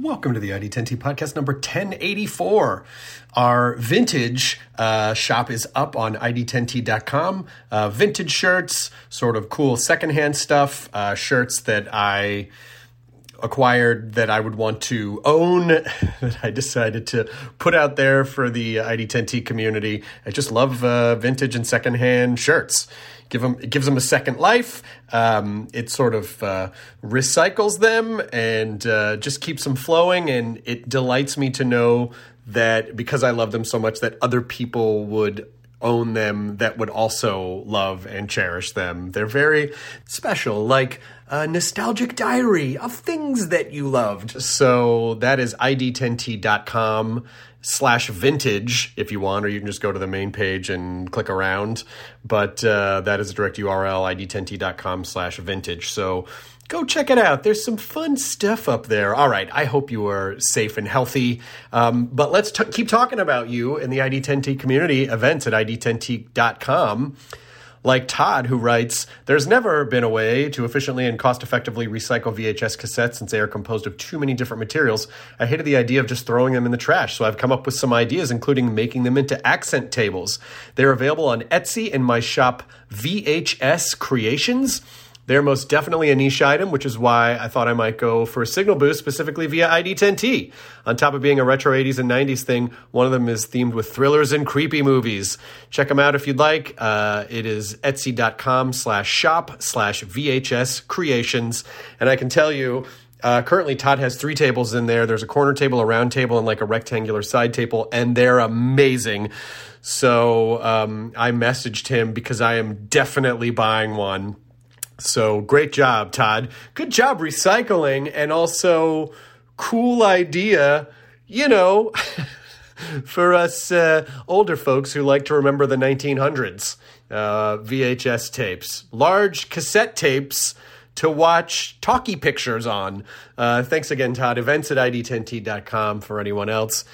Welcome to the ID10T podcast number 1084. Our vintage uh, shop is up on ID10T.com. Uh, vintage shirts, sort of cool secondhand stuff, uh, shirts that I acquired that I would want to own, that I decided to put out there for the ID10T community. I just love uh, vintage and secondhand shirts give them it gives them a second life. Um, it sort of uh, recycles them and uh, just keeps them flowing. And it delights me to know that because I love them so much, that other people would own them that would also love and cherish them. They're very special, like a nostalgic diary of things that you loved. So that is id10t.com slash vintage if you want, or you can just go to the main page and click around. But uh, that is a direct URL, id10t.com slash vintage. So go check it out. There's some fun stuff up there. All right. I hope you are safe and healthy. Um, but let's t- keep talking about you in the ID10T community events at id10t.com like Todd, who writes, There's never been a way to efficiently and cost effectively recycle VHS cassettes since they are composed of too many different materials. I hated the idea of just throwing them in the trash, so I've come up with some ideas, including making them into accent tables. They're available on Etsy in my shop, VHS Creations. They're most definitely a niche item, which is why I thought I might go for a signal boost specifically via ID10T. On top of being a retro 80s and 90s thing, one of them is themed with thrillers and creepy movies. Check them out if you'd like. Uh, it is etsy.com slash shop slash VHS creations. And I can tell you, uh, currently, Todd has three tables in there. There's a corner table, a round table, and like a rectangular side table, and they're amazing. So um, I messaged him because I am definitely buying one. So great job, Todd. Good job recycling and also cool idea, you know, for us uh, older folks who like to remember the 1900s. Uh, VHS tapes, large cassette tapes to watch talkie pictures on. Uh, thanks again, Todd. Events at id10t.com for anyone else.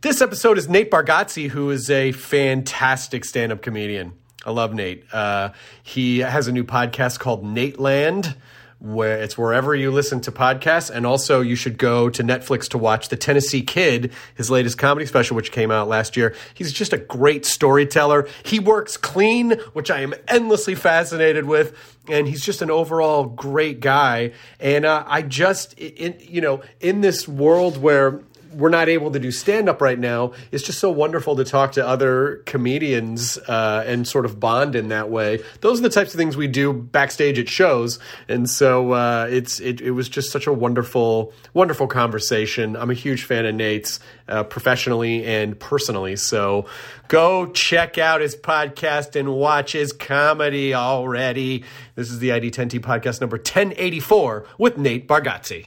This episode is Nate Bargatze, who is a fantastic stand up comedian. I love Nate. Uh, he has a new podcast called Nateland, where it's wherever you listen to podcasts. And also, you should go to Netflix to watch The Tennessee Kid, his latest comedy special, which came out last year. He's just a great storyteller. He works clean, which I am endlessly fascinated with. And he's just an overall great guy. And uh, I just, in, you know, in this world where we're not able to do stand up right now, it's just so wonderful to talk to other comedians uh, and sort of bond in that way. Those are the types of things we do backstage at shows, and so uh, it's it, it was just such a wonderful wonderful conversation. I'm a huge fan of Nate's uh, professionally and personally, so go check out his podcast and watch his comedy already. This is the ID10T podcast number 1084 with Nate Bargatze.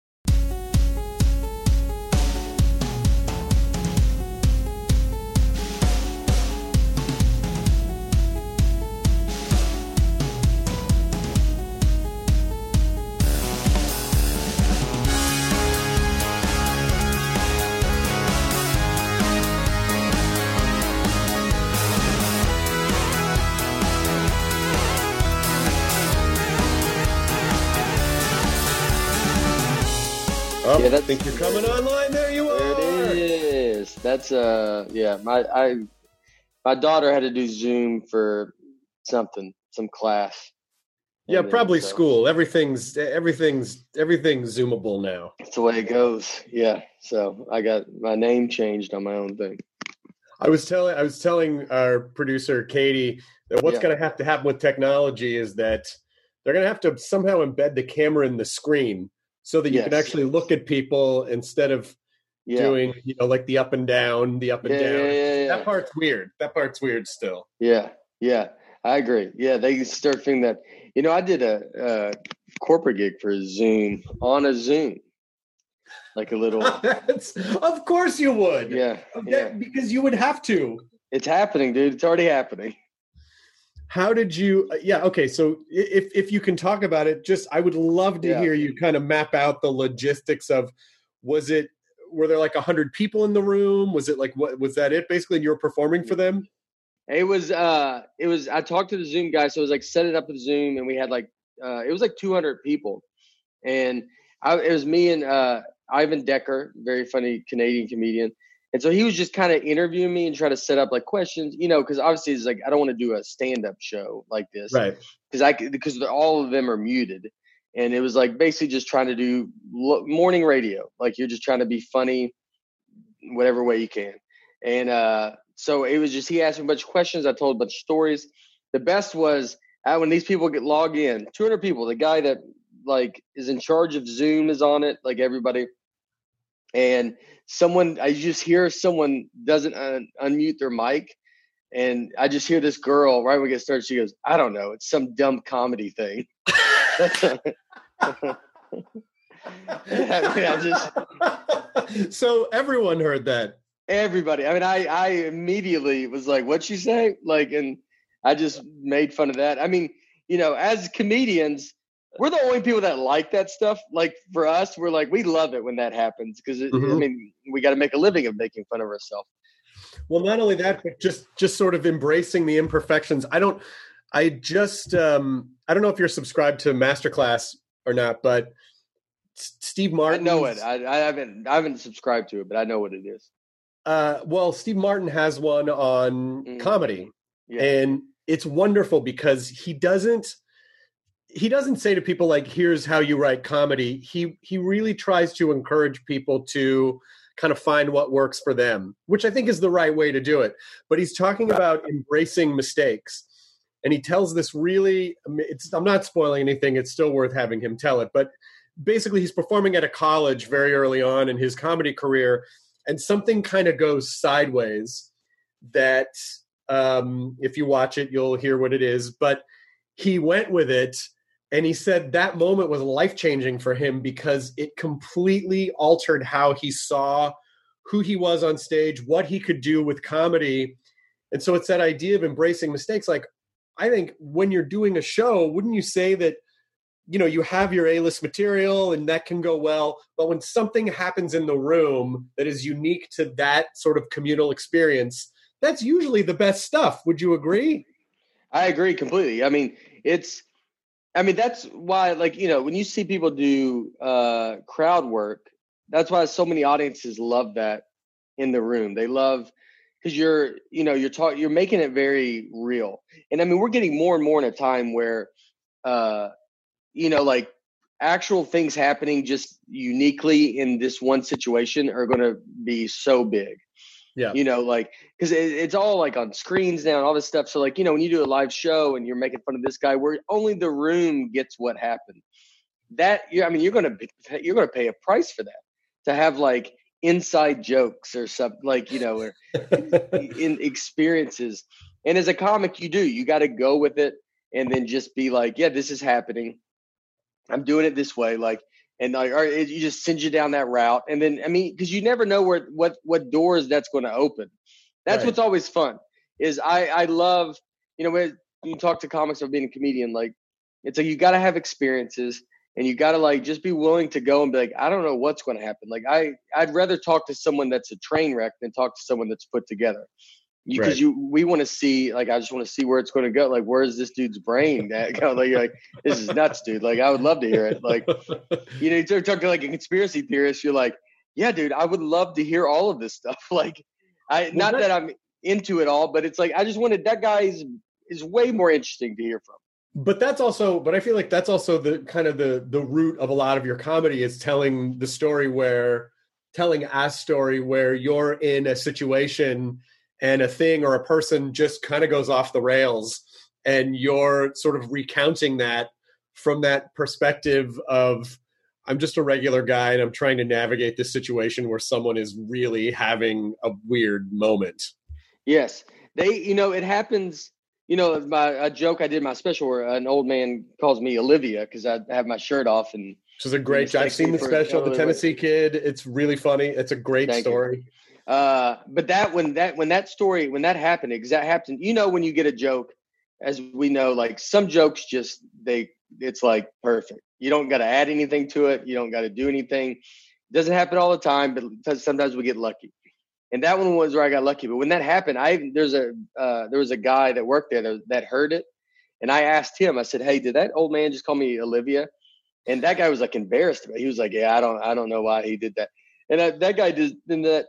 Oh, Yeah, I that's- think you're coming online. There you are. There it is. That's uh yeah, my I my daughter had to do Zoom for something, some class. Yeah, probably so school. Everything's everything's everything's zoomable now. That's the way it goes. Yeah. So I got my name changed on my own thing. I was telling I was telling our producer Katie that what's Yeah. going to have to happen with technology is that they're going to have to somehow embed the camera in the screen so that you can Yes. actually look at people instead of Yeah. doing you know like the up and down, the up and Yeah, down. yeah. That part's weird. That part's weird still. Yeah, yeah, I agree. Yeah, they start thinking that. You know, I did a, a corporate gig for Zoom on a Zoom, like a little. Of course you would. yeah, That- yeah. Because you would have to. It's happening, dude. It's already happening. How did you? uh, Yeah, okay. So if if you can talk about it, just I would love to Yeah. hear you kind of map out the logistics of. Was it? Were there like a hundred people in the room? Was it like what? Was that it? Basically, and you were performing for them. It was uh it was I talked to the Zoom guy, so it was like set it up with Zoom and we had like uh, it was like 200 people, and I, it was me and uh, Ivan Decker, very funny Canadian comedian. And so he was just kind of interviewing me and trying to set up like questions, you know, because obviously it's like I don't want to do a stand up show like this, Right. Because I because all of them are muted, and it was like basically just trying to do lo- morning radio, like you're just trying to be funny, whatever way you can. And uh, so it was just he asked me a bunch of questions. I told a bunch of stories. The best was uh, when these people get logged in, 200 people. The guy that like is in charge of Zoom is on it, like everybody. And someone, I just hear someone doesn't un- unmute their mic, and I just hear this girl right when we get started. She goes, "I don't know, it's some dumb comedy thing." I mean, so everyone heard that. everybody. I mean, I I immediately was like, "What'd she say?" Like, and I just made fun of that. I mean, you know, as comedians, we're the only people that like that stuff. Like for us, we're like, we love it when that happens because I Mhm. mean, we got to make a living of making fun of ourselves. Well, not only that, but just just sort of embracing the imperfections. I don't. I just. Um, I don't know if you're subscribed to Masterclass or not, but Steve I Martin. know it. I, I haven't I haven't subscribed to it, but I know what it is. Uh, well, Steve Martin has one on Mhm. comedy, Yeah. and it's wonderful because he doesn't he doesn't say to people like here's how you write comedy. He he really tries to encourage people to kind of find what works for them which i think is the right way to do it. But he's talking about embracing mistakes. And he tells this really it's i'm not spoiling anything. It's still worth having him tell it. But basically he's performing at a college very early on in his comedy career and something kind of goes sideways that um, if you watch it you'll hear what it is. But he went with it and he said that moment was life changing for him because it completely altered how he saw who he was on stage what he could do with comedy. And so it's that idea of embracing mistakes. Like i think when you're doing a show wouldn't you say that you know you have your a-list material and that can go well but when something happens in the room that is unique to that sort of communal experience that's usually the best stuff. Would you agree? I agree completely. I mean, it's I mean, that's why like, you know, when you see people do uh crowd work, that's why so many audiences love that in the room. They love because you're, you know, you're talking you're making it very real. And I mean, we're getting more and more in a time where uh you know, like actual things happening just uniquely in this one situation are going to be so big yeah. you know like because it, it's all like on screens now and all this stuff so like you know when you do a live show and you're making fun of this guy where only the room gets what happened. That yeah i mean you're gonna be, you're gonna pay a price for that to have like inside jokes or something like you know or in experiences. And as a comic you do you got to go with it and then just be like yeah this is happening. I'm doing it this way like and like or it, you just send you down that route. And then i mean because you never know where what what doors that's going to open. That's Right. what's always fun is i i love you know when you talk to comics of being a comedian like it's like you got to have experiences and you got to like just be willing to go and be like i don't know what's going to happen. Like i i'd rather talk to someone that's a train wreck than talk to someone that's put together because Right. you we want to see like i just want to see where it's going to go like where's this dude's brain at go like you're like this is nuts dude like i would love to hear it like you know, you're talking to like a conspiracy theorist, you're like, yeah, dude, I would love to hear all of this stuff. Like, I Well, not that- that I'm into it all, but it's like I just wanted that guy is is way more interesting to hear from. but that's also but i feel like that's also the kind of the the root of a lot of your comedy is telling the story where telling a story where you're in a situation and a thing or a person just kind of goes off the rails and you're sort of recounting that from that perspective of i'm just a regular guy and i'm trying to navigate this situation where someone is really having a weird moment. Yes, they, you know, it happens. You know, my a joke I did in my special where an old man calls me Olivia because I have my shirt off and which is a great i've seen the special the tennessee kid. It's really funny. It's a great Thank you. Uh, but that when that when that story when that happened, exact happened. You know, when you get a joke, as we know, like some jokes just they it's like perfect. You don't got to add anything to it. You don't got to do anything. It doesn't happen all the time, but sometimes we get lucky. And that one was where I got lucky. But when that happened, I there's a uh, there was a guy that worked there that, that heard it, And I asked him, I said, "Hey, did that old man just call me Olivia?" And that guy was like embarrassed. He was like, "Yeah, I don't, I don't know why he did that." And that, that guy did. And that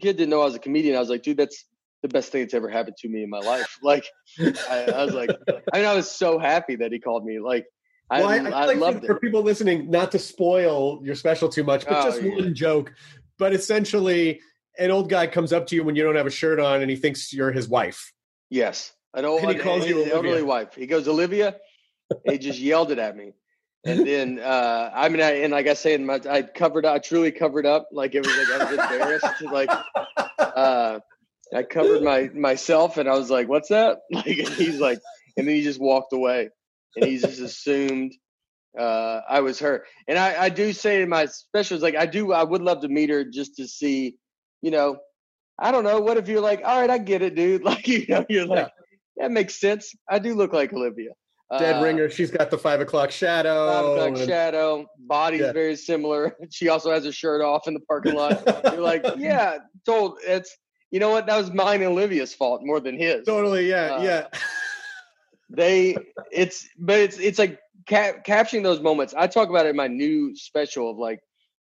kid didn't know I was a comedian. I was like, "Dude, that's the best thing that's ever happened to me in my life." Like, I, I was like, I mean, I was so happy that he called me. Like, I, Well, I, I, I, like loved for it. people listening, not to spoil your special too much, but Oh, just yeah. one joke. But essentially, an old guy comes up to you when you don't have a shirt on, and he thinks you're his wife. Yes, an old, And he calls an you Olivia. elderly wife. He goes, Olivia. he just yelled it at me, and then uh, I mean, I, and like I say, in my, I covered, I truly covered up, like it was like I was embarrassed, like uh, I covered my myself, and I was like, "What's that?" Like he's like, and then he just walked away, and he just assumed uh, I was her. And I, I do say in my specials, like I do, I would love to meet her just to see, you know, I don't know. What if you're like, all right, I get it, dude. Like you know, you're like, that makes sense. I do look like Olivia. Dead Uh, ringer. She's got the five o'clock shadow. Five o'clock and- shadow. Body's Yeah. very similar. She also has her shirt off in the parking lot. You're like, yeah, told it's you know what? That was mine and Olivia's fault more than his. totally. Yeah. Uh, yeah. They it's but it's it's like cap- capturing those moments. I talk about it in my new special of like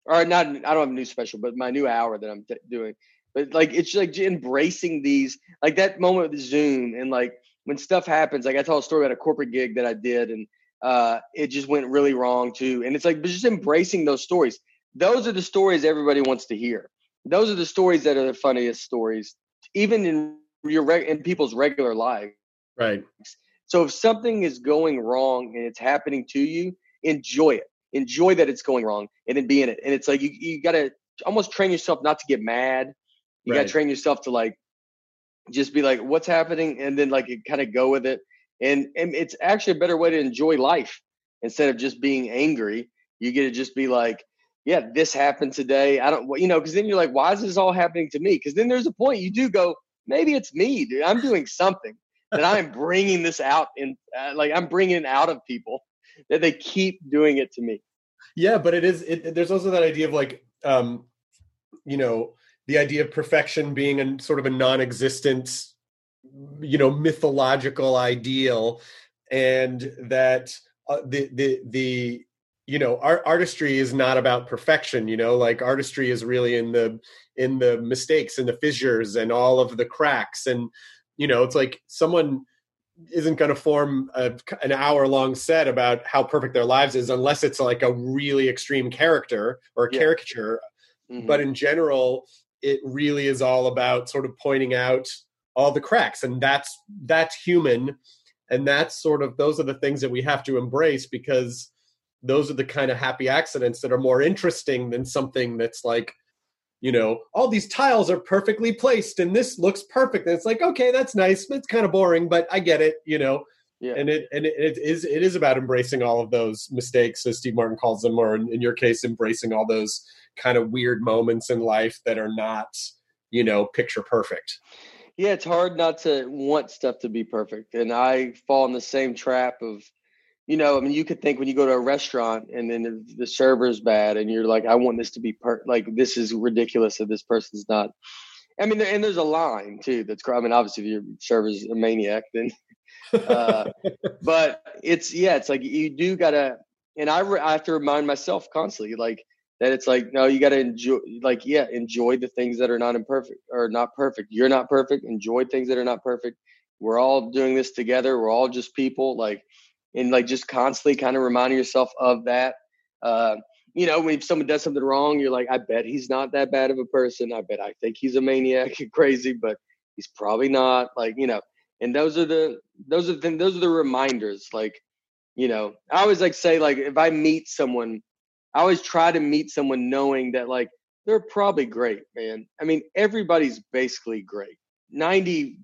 or not I don't have a new special, but my new hour that I'm t- doing. But like it's like embracing these like that moment with Zoom and like when stuff happens, like I tell a story about a corporate gig that I did and uh it just went really wrong too. And it's like just embracing those stories. Those are the stories everybody wants to hear. Those are the stories that are the funniest stories, even in your reg- in people's regular lives. Right. So if something is going wrong and it's happening to you, enjoy it. Enjoy that it's going wrong and then be in it. And it's like you, you gotta almost train yourself not to get mad. You Right. gotta train yourself to like just be like, what's happening? And then like kind of go with it. And and it's actually a better way to enjoy life instead of just being angry. You get to just be like, yeah, this happened today. I don't, you know, because then you're like, why is this all happening to me? Because then there's a point you do go, maybe it's me, dude. I'm doing something that I'm bringing this out in, uh, like I'm bringing it out of people that they keep doing it to me. Yeah, but it is. It, there's also that idea of like, um, you know, the idea of perfection being a sort of a non-existent, you know, mythological ideal, and that uh, the the the you know, art, artistry is not about perfection. You know, like artistry is really in the in the mistakes and the fissures and all of the cracks, and you know, it's like someone isn't going to form a, an hour long set about how perfect their lives is unless it's like a really extreme character or a Yeah. caricature Mhm. but in general it really is all about sort of pointing out all the cracks and that's that's human and that's sort of those are the things that we have to embrace because those are the kind of happy accidents that are more interesting than something that's like you know all these tiles are perfectly placed and this looks perfect and it's like okay that's nice it's kind of boring but i get it you know yeah. and it and it, it is it is about embracing all of those mistakes as steve martin calls them or in, in your case embracing all those kind of weird moments in life that are not you know picture perfect Yeah, it's hard not to want stuff to be perfect. And I fall in the same trap of, you know, I mean, you could think when you go to a restaurant and then the, the server's bad and you're like, I want this to be per like, this is ridiculous that this person's not. I mean, and there's a line too that's, I mean, obviously if your server's a maniac, then, uh, but it's, yeah, it's like you do gotta, and I, re- I have to remind myself constantly, like, that it's like no you got to enjoy like yeah enjoy the things that are not imperfect or not perfect. You're not perfect. Enjoy things that are not perfect. We're all doing this together. We're all just people like and like just constantly kind of reminding yourself of that. Uh you know when someone does something wrong you're like i bet he's not that bad of a person. I bet i think he's a maniac and crazy but he's probably not like you know and those are the those are the those are the reminders like you know i always like say like if i meet someone I always try to meet someone knowing that like they're probably great, man. I mean, everybody's basically great. 99%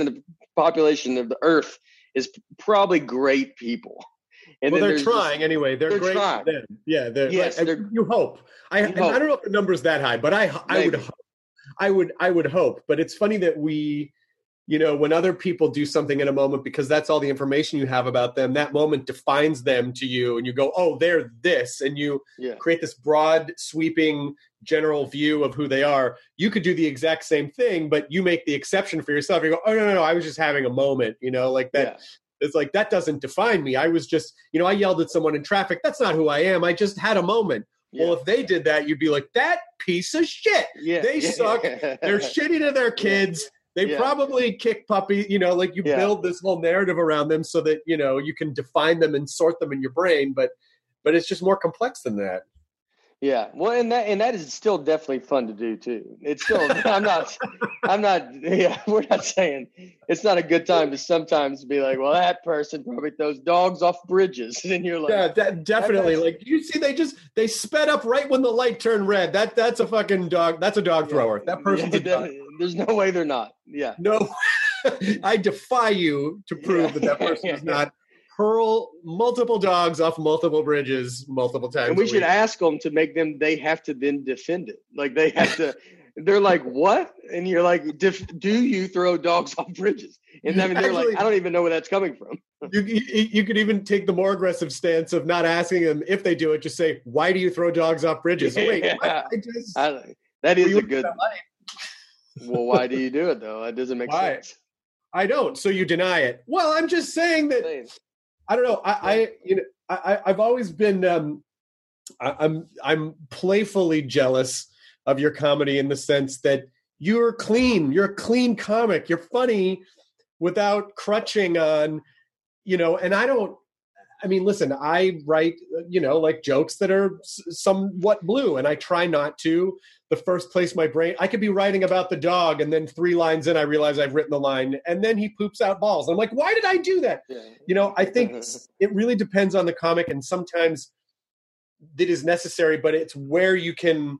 of the population of the earth is probably great people. And well they're just- trying anyway they're, they're great trying. yeah they're, Yes, they're- you hope i You hope. i don't know if the number's that high but i i would hope I would I would hope, but it's funny that we you know, when other people do something in a moment because that's all the information you have about them, that moment defines them to you, and you go, oh, they're this, and you Yeah. create this broad, sweeping, general view of who they are. You could do the exact same thing, but you make the exception for yourself. You go, oh, no, no, no, I was just having a moment, you know, like that. Yeah. It's like that doesn't define me. I was just, you know, I yelled at someone in traffic. That's not who I am. I just had a moment. Yeah. Well, if they did that, you'd be like, that piece of shit. yeah. they suck. They're shitty to their kids. They Yeah. probably kick puppy, you know, like you Yeah. build this whole narrative around them so that, you know, you can define them and sort them in your brain, but but it's just more complex than that. Yeah, well, and that and that is still definitely fun to do too. It's still I'm not I'm not yeah we're not saying it's not a good time to sometimes be like well that person probably throws dogs off bridges and you're like Yeah, that definitely. that's- Like you see, they just they sped up right when the light turned red. That that's a fucking dog. That's a dog thrower. That person's a dog. There's no way they're not. Yeah, No, I defy you to prove that that person is not hurl multiple dogs off multiple bridges multiple times. and we should ask them to make them. They have to then defend it. Like they have to. They're like, what? And you're like, do you throw dogs off bridges? And I mean, they're Actually- like, I don't even know where that's coming from. You, you, you could even take the more aggressive stance of not asking them if they do it. Just say, "Why do you throw dogs off bridges?" Oh, wait, what? Yeah. I just I, that is a good. Well, why do you do it though? That doesn't make Why? sense. I don't. So you deny it. Well, I'm just saying that I don't know. I, I you know, I, I- I've always been. Um, I, I'm I'm playfully jealous of your comedy in the sense that you're clean. You're a clean comic. You're funny without crutching on, you know. And I don't. I mean, listen. I write, you know, like jokes that are somewhat blue, and I try not to. The first place my brain, I could be writing about the dog, and then three lines in, I realize I've written the line, and then he poops out balls. I'm like, why did I do that? Yeah. you know i think it really depends on the comic and sometimes it is necessary but it's where you can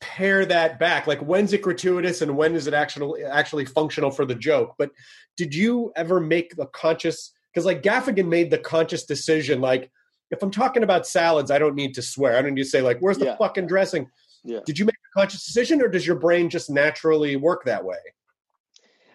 pare that back like when's it gratuitous and when is it actually actually functional for the joke but did you ever make the conscious because like gaffigan made the conscious decision like if i'm talking about salads i don't need to swear i don't need to say like where's the Yeah. fucking dressing Yeah. did you make a conscious decision or does your brain just naturally work that way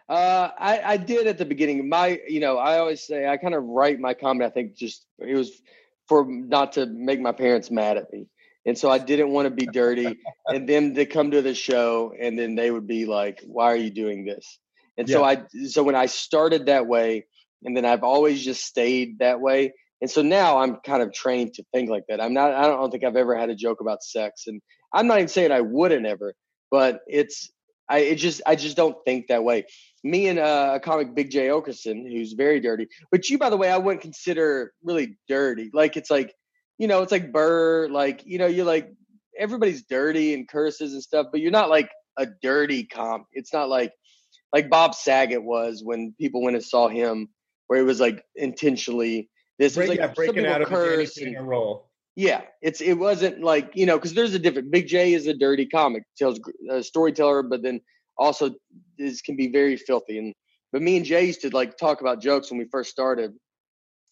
Uh, I, I did at the beginning. My, you know, I always say I kind of write my comedy. I think just it was for not to make my parents mad at me, and so I didn't want to be dirty, and them to come to the show, and then they would be like, "Why are you doing this?" And so I, so when I started that way, and then I've always just stayed that way, and so now I'm kind of trained to think like that. I'm not. I don't think I've ever had a joke about sex, and I'm not even saying I wouldn't ever, but it's. I it just I just don't think that way me and uh, a comic Big Jay Oakerson, who's very dirty. But you, by the way, I wouldn't consider really dirty. Like it's like, you know, it's like Burr. Like you know, you're like everybody's dirty and curses and stuff, but you're not like a dirty comp. It's not like like Bob Saget was when people went and saw him, where it was like intentionally this. Break, like yeah, breaking out of the Danny curse and- Tanner role yeah, it's it wasn't like you know because there's a different. Big Jay is a dirty comic, tells a storyteller, but then also is can be very filthy. And but me and Jay used to like talk about jokes when we first started,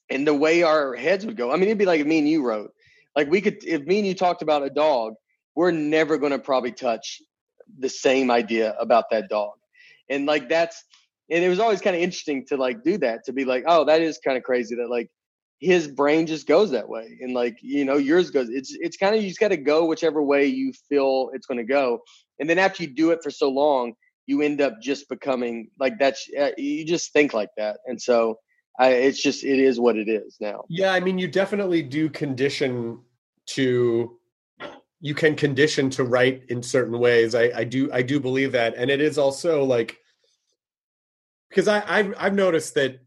and the way our heads would go. I mean, it'd be like if me and you wrote, like we could if me and you talked about a dog, we're never going to probably touch the same idea about that dog, and like that's and it was always kind of interesting to like do that to be like, oh, that is kind of crazy that like his brain just goes that way and like you know yours goes it's it's kind of you just got to go whichever way you feel it's going to go and then after you do it for so long you end up just becoming like that's uh, you just think like that and so I, it's just it is what it is now Yeah, I mean, you definitely do condition to. You can condition to write in certain ways. I, I do. I do believe that, and it is also like because I I've, I've noticed that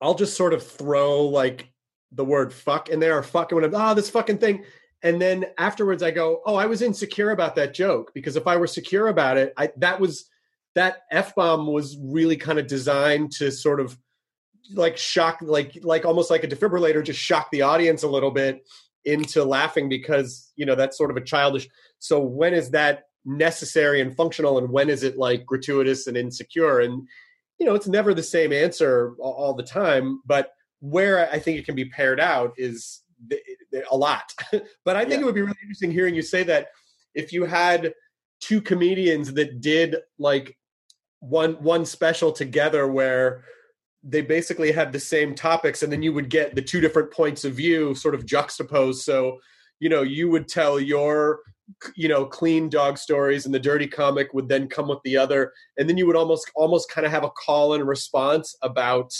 I'll just sort of throw like the word "fuck" in there or "fucking" I'm ah this fucking thing, and then afterwards I go, oh, I was insecure about that joke because if I were secure about it, I that was that f bomb was really kind of designed to sort of like shock like like almost like a defibrillator just shock the audience a little bit into laughing because you know that's sort of a childish so when is that necessary and functional and when is it like gratuitous and insecure? And you know it's never the same answer all, the time but where i think it can be paired out is a lot but i think Yeah. it would be really interesting hearing you say that if you had two comedians that did like one one special together where they basically had the same topics and then you would get the two different points of view sort of juxtaposed so you know you would tell your you know clean dog stories and the dirty comic would then come with the other. And then you would almost almost kind of have a call and response about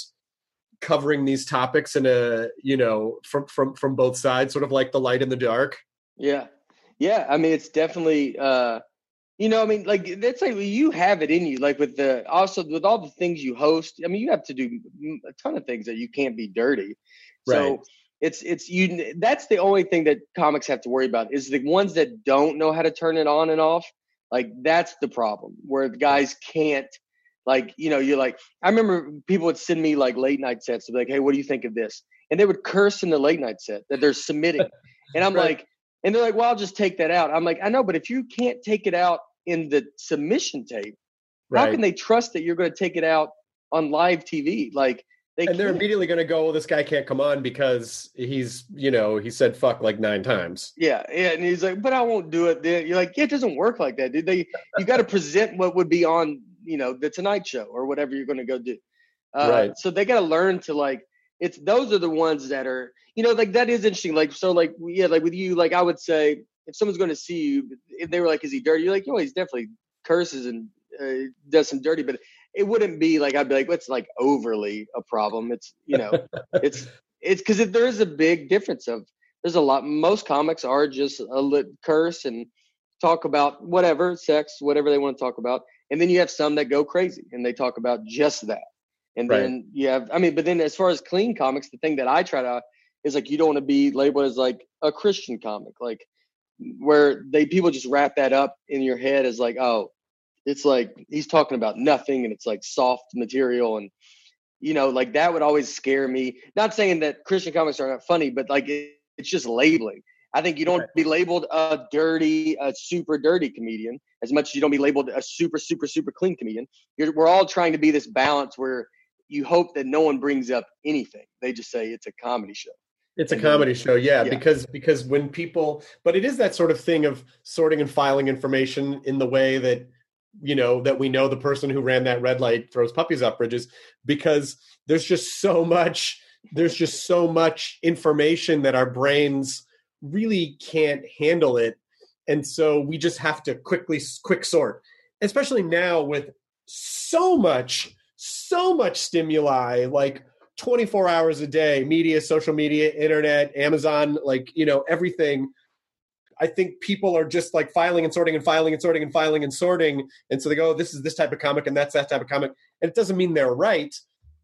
covering these topics in a you know from from from both sides sort of like the light and the dark. Yeah. Yeah i mean it's definitely uh you know i mean like that's like you have it in you like with the also with all the things you host i mean you have to do a ton of things that you can't be dirty. So Right. It's it's you that's the only thing that comics have to worry about is the ones that don't know how to turn it on and off. Like that's the problem where the guys can't like you know you're like i remember people would send me like late night sets to be like hey what do you think of this? And they would curse in the late night set that they're submitting. And i'm Right. like and they're like well i'll just take that out. I'm like i know but if you can't take it out in the submission tape how can they trust that you're going to take it out on live tv like they and they're immediately going to go well this guy can't come on because he's you know he said fuck like nine times Yeah, yeah, and he's like, "But I won't do it." Then you're like, "Yeah, it doesn't work like that, dude. They, you got to present what would be on, you know, the Tonight Show or whatever you're going to go do." Uh, Right. So they got to learn to like. It's those are the ones that are, you know, like that is interesting. Like so, like yeah, like with you, like I would say, if someone's going to see you, if they were like, "Is he dirty?" You're like, "No, he's definitely curses and uh, does some dirty," but it wouldn't be like I'd be like, "What's like overly a problem?" It's you know, it's it's because there is a big difference of there's a lot most comics are just a lit curse and talk about whatever sex whatever they want to talk about and then you have some that go crazy and they talk about just that and Right. then you have i mean but then as far as clean comics the thing that i try to is like you don't want to be labeled as like a christian comic like where they people just wrap that up in your head as like oh it's like he's talking about nothing and it's like soft material and you know like that would always scare me. Not saying that christian comics are not funny but like it, it's just labeling. I think you don't Right. be labeled a dirty a super dirty comedian as much as you don't be labeled a super super super clean comedian. You're, we're all trying to be this balance where you hope that no one brings up anything. They just say it's a comedy show. It's a comedy show, yeah, yeah. because because when people, but it is that sort of thing of sorting and filing information in the way that you know that we know the person who ran that red light throws puppies off bridges because there's just so much there's just so much information that our brains really can't handle it. And so we just have to quickly quick sort especially now with so much so much stimuli like 24 hours a day media social media internet amazon like you know everything i think people are just like filing and sorting and filing and sorting and filing and sorting and so they go oh, this is this type of comic and that's that type of comic and it doesn't mean they're right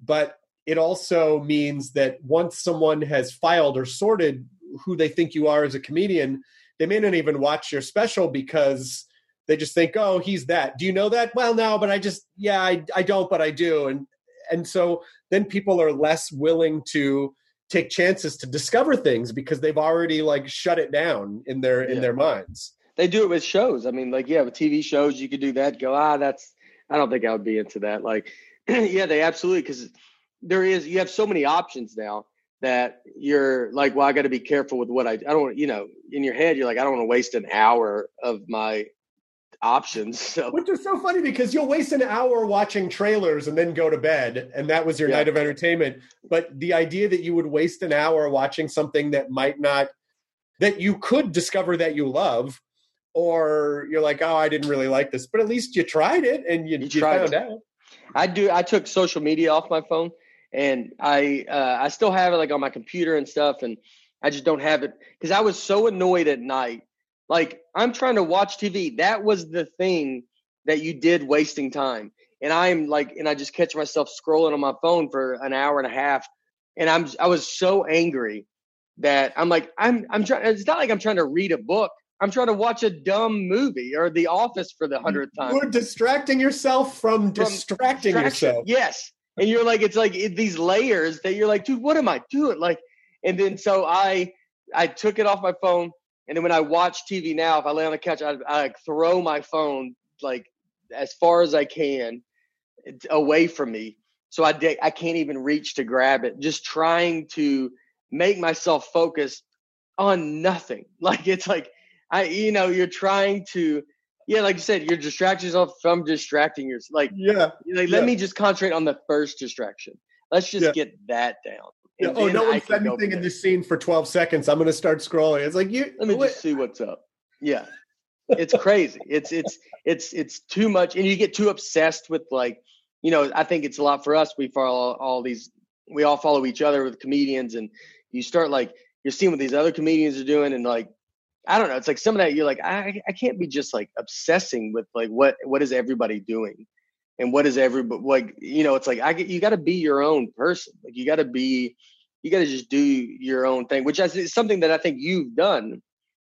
but it also means that once someone has filed or sorted who they think you are as a comedian they may not even watch your special because they just think oh he's that. Do you know that? Well no but i just yeah i, I don't but i do and and so then people are less willing to take chances to discover things because they've already like shut it down in their in their minds they do it with shows. I mean, like yeah, with TV shows, you could do that. Go ah, that's. I don't think I would be into that. Like, yeah, they absolutely because there is you have so many options now that you're like, well, I got to be careful with what I. I don't. You know, in your head, you're like, I don't want to waste an hour of my options. So which is so funny because you'll waste an hour watching trailers and then go to bed and that was your Yeah. night of entertainment but the idea that you would waste an hour watching something that might not that you could discover that you love or you're like oh i didn't really like this but at least you tried it and you, You you, tried found it. out I do. I took social media off my phone, and I uh, I still have it like on my computer and stuff, and I just don't have it because I was so annoyed at night. Like I'm trying to watch TV. That was the thing that you did wasting time, and I'm like, and I just catch myself scrolling on my phone for an hour and a half, and I'm I was so angry that I'm like I'm I'm trying. It's not like I'm trying to read a book. I'm trying to watch a dumb movie or The Office for the hundredth time. you're distracting yourself from, distracting yourself Yes. And you're like, it's like it, these layers that you're like, dude, what am I doing? Like, and then so I, I took it off my phone. And then when I watch TV now, if I lay on the couch, I, I like throw my phone like as far as I can away from me. So I, di- I can't even reach to grab it. Just trying to make myself focus on nothing. Like it's like I, you know, you're trying to yeah, like you said, you're distracting yourself from distracting yourself. Like, yeah, like yeah. let me just concentrate on the first distraction. Let's just Yeah. get that down. Yeah, oh, no I one said anything in this scene for 12 seconds. I'm going to start scrolling. It's like you. Let me wait- just see what's up. Yeah. It's crazy. it's it's it's it's too much and you get too obsessed with like, you know, I think it's a lot for us. We follow all these we all follow each other with comedians and you start like you're seeing what these other comedians are doing and like I don't know, it's like some of that you're like I I can't be just like obsessing with like what what is everybody doing and what is everybody like you know, it's like I get you got to be your own person. Like you got to be you got to just do your own thing, which is something that I think you've done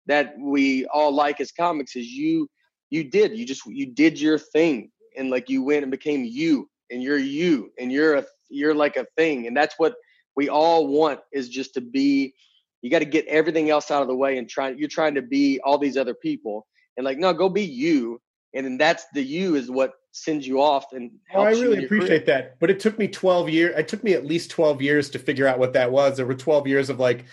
that we all like as comics is you you did you just you did your thing. And like you went and became you and you're you and you're a you're like a thing. And that's what we all want is just to be you got to get everything else out of the way and try you're trying to be all these other people. And like no go be you. And then that's the you is what sends you off and Oh, I helps you in really your career. appreciate that. But it took me 12 years. It took me at least 12 years to figure out what that was. There were 12 years of like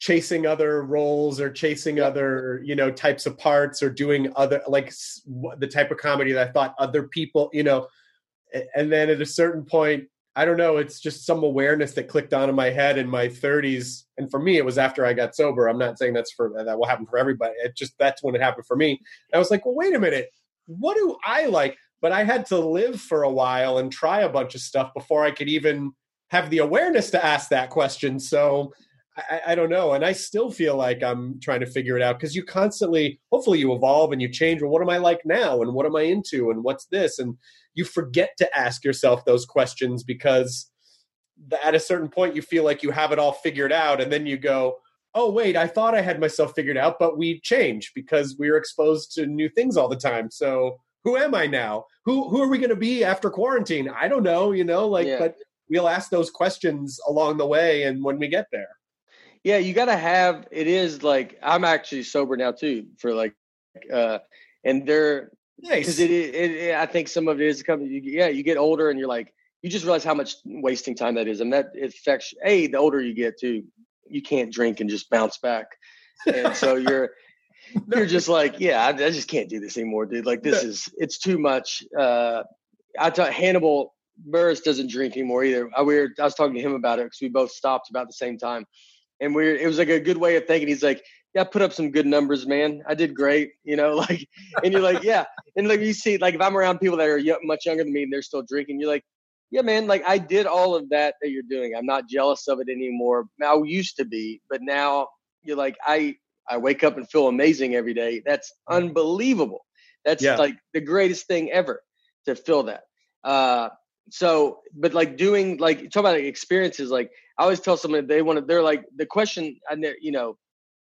chasing other roles or chasing Yeah. other, you know, types of parts or doing other, like the type of comedy that I thought other people, you know. And then at a certain point, I don't know, it's just some awareness that clicked on in my head in my 30s. And for me, it was after I got sober. I'm not saying that's for that will happen for everybody. It just that's when it happened for me. I was like, well, wait a minute. What do I like? But I had to live for a while and try a bunch of stuff before I could even have the awareness to ask that question. So I, I don't know. And I still feel like I'm trying to figure it out because you constantly, hopefully, you evolve and you change. Well, what am I like now? And what am I into? And what's this? And you forget to ask yourself those questions because at a certain point, you feel like you have it all figured out. And then you go, oh, wait, I thought I had myself figured out, but we change because we're exposed to new things all the time. So who am I now? Who who are we going to be after quarantine? I don't know, you know, like Yeah. but we'll ask those questions along the way and when we get there. Yeah, you got to have. It is like I'm actually sober now too. For like, uh, and they're Nice. because it, it, it. I think some of it is coming. You, yeah, you get older and you're like, you just realize how much wasting time that is, and that affects. A, the older you get too, you can't drink and just bounce back, and so you're you're just like, yeah, I, I just can't do this anymore, dude. Like this is it's too much. Uh, I thought Hannibal Buress doesn't drink anymore either. I, we were, I was talking to him about it because we both stopped about the same time, and we are it was like a good way of thinking. He's like, yeah, I put up some good numbers, man. I did great, you know, like, and you're like, yeah, and like you see, like if I'm around people that are much younger than me and they're still drinking, you're like. Yeah, man. Like I did all of that that you're doing. I'm not jealous of it anymore. I used to be, but now you're like I I wake up and feel amazing every day. That's unbelievable. That's Yeah. like the greatest thing ever to feel that. Uh, so, but like doing like talk about like, experiences. Like I always tell someone they want to. They're like the question. I you know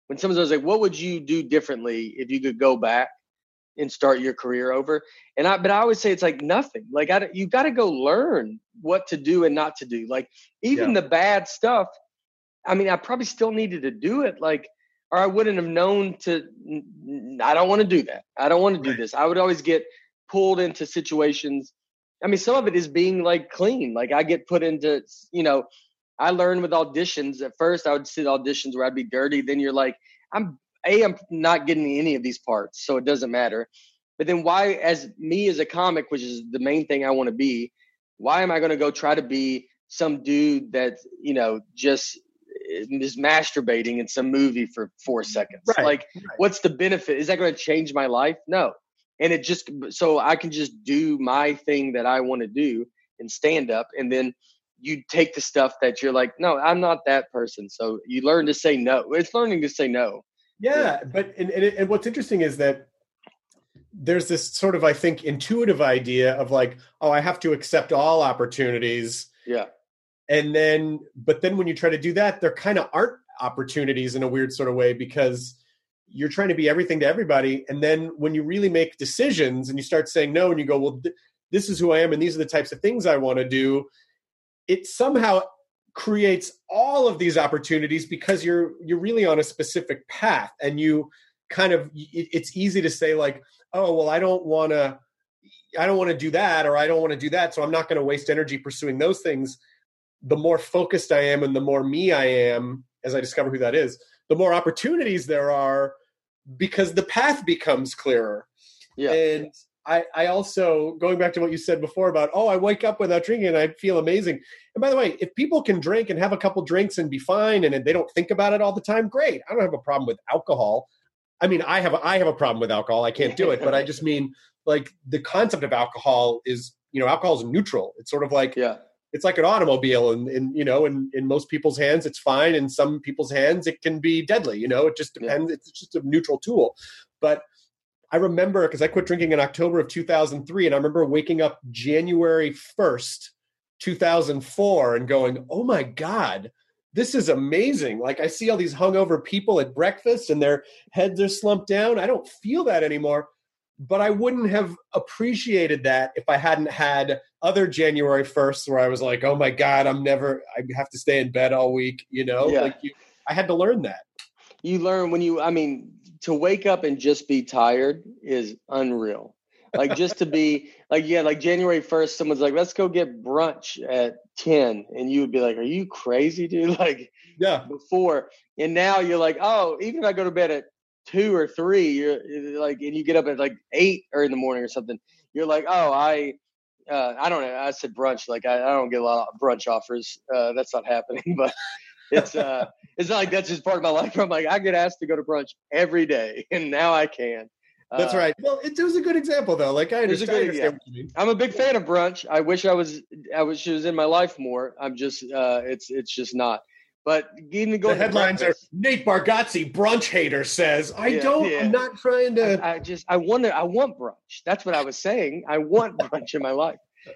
when someone's like, "What would you do differently if you could go back and start your career over?" And I, but I always say it's like nothing. Like I, you got to go learn what to do and not to do. Like even the bad stuff. I mean, I probably still needed to do it. Like or I wouldn't have known to. I don't want to do that. I don't want to do this. I would always get pulled into situations. I mean, some of it is being like clean. Like I get put into, you know, I learned with auditions. At first, I would sit auditions where I'd be dirty. Then you're like, I'm a, I'm not getting any of these parts, so it doesn't matter. But then why, as me as a comic, which is the main thing I want to be, why am I going to go try to be some dude that you know just is masturbating in some movie for four seconds? Right, Like, right. what's the benefit? Is that going to change my life? No. And it just so I can just do my thing that I want to do and stand up, and then you take the stuff that you're like, no, I'm not that person. So you learn to say no. It's learning to say no. Yeah, but and, and, and what's interesting is that there's this sort of I think intuitive idea of like, oh, I have to accept all opportunities, Yeah. And then but then when you try to do that, there kind of aren't opportunities in a weird sort of way because you're trying to be everything to everybody, and then when you really make decisions and you start saying no, and you go, well, th- this is who I am, and these are the types of things I want to do, it somehow creates all of these opportunities because you're you're really on a specific path. And you kind of it- it's easy to say like oh well i don't want to i don't want to do that or i don't want to do that so i'm not going to waste energy pursuing those things the more focused i am and the more me i am as i discover who that is the more opportunities there are because the path becomes clearer Yeah. And I, I also going back to what you said before about oh I wake up without drinking and I feel amazing. And by the way, if people can drink and have a couple drinks and be fine and they don't think about it all the time, great. I don't have a problem with alcohol. I mean, I have a, I have a problem with alcohol. I can't do it, but I just mean like the concept of alcohol is you know alcohol is neutral. It's sort of like Yeah. It's like an automobile and, and you know in, in most people's hands it's fine. In some people's hands it can be deadly you know it just Yeah. depends. It's just a neutral tool. But i remember because i quit drinking in october of 2003 and i remember waking up january 1st 2004 and going oh my god this is amazing. Like i see all these hungover people at breakfast and their heads are slumped down. I don't feel that anymore but I wouldn't have appreciated that if I hadn't had other January 1st where I was like, oh my God, I'm never, I have to stay in bed all week, you know? Yeah. Like you, I had to learn that. You learn when you, I mean, to wake up and just be tired is unreal. Like just to be like, yeah, like January 1st, someone's like, let's go get brunch at 10. And you would be like, are you crazy, dude? Like Yeah. before. And now you're like, oh, even if I go to bed at two or three, you're like, and you get up at like eight or in the morning or something, you're like, oh, I, uh, I don't know. I said brunch. Like I, I don't get a lot of brunch offers. Uh, that's not happening, but it's, uh, it's not like that's just part of my life. I'm like, I get asked to go to brunch every day and now I can. That's Uh, right. Well, it, it was a good example though. Like I It was a understand, I good- understand what you mean. I'm a big fan of brunch. I wish I was, I wish it was in my life more. I'm just, uh, it's, it's just not. But even going The headlines are Nate Bargatze, brunch hater says, I Yeah, don't, yeah. I'm not trying to. I, I just I want to I want brunch. That's what I was saying. I want brunch in my life.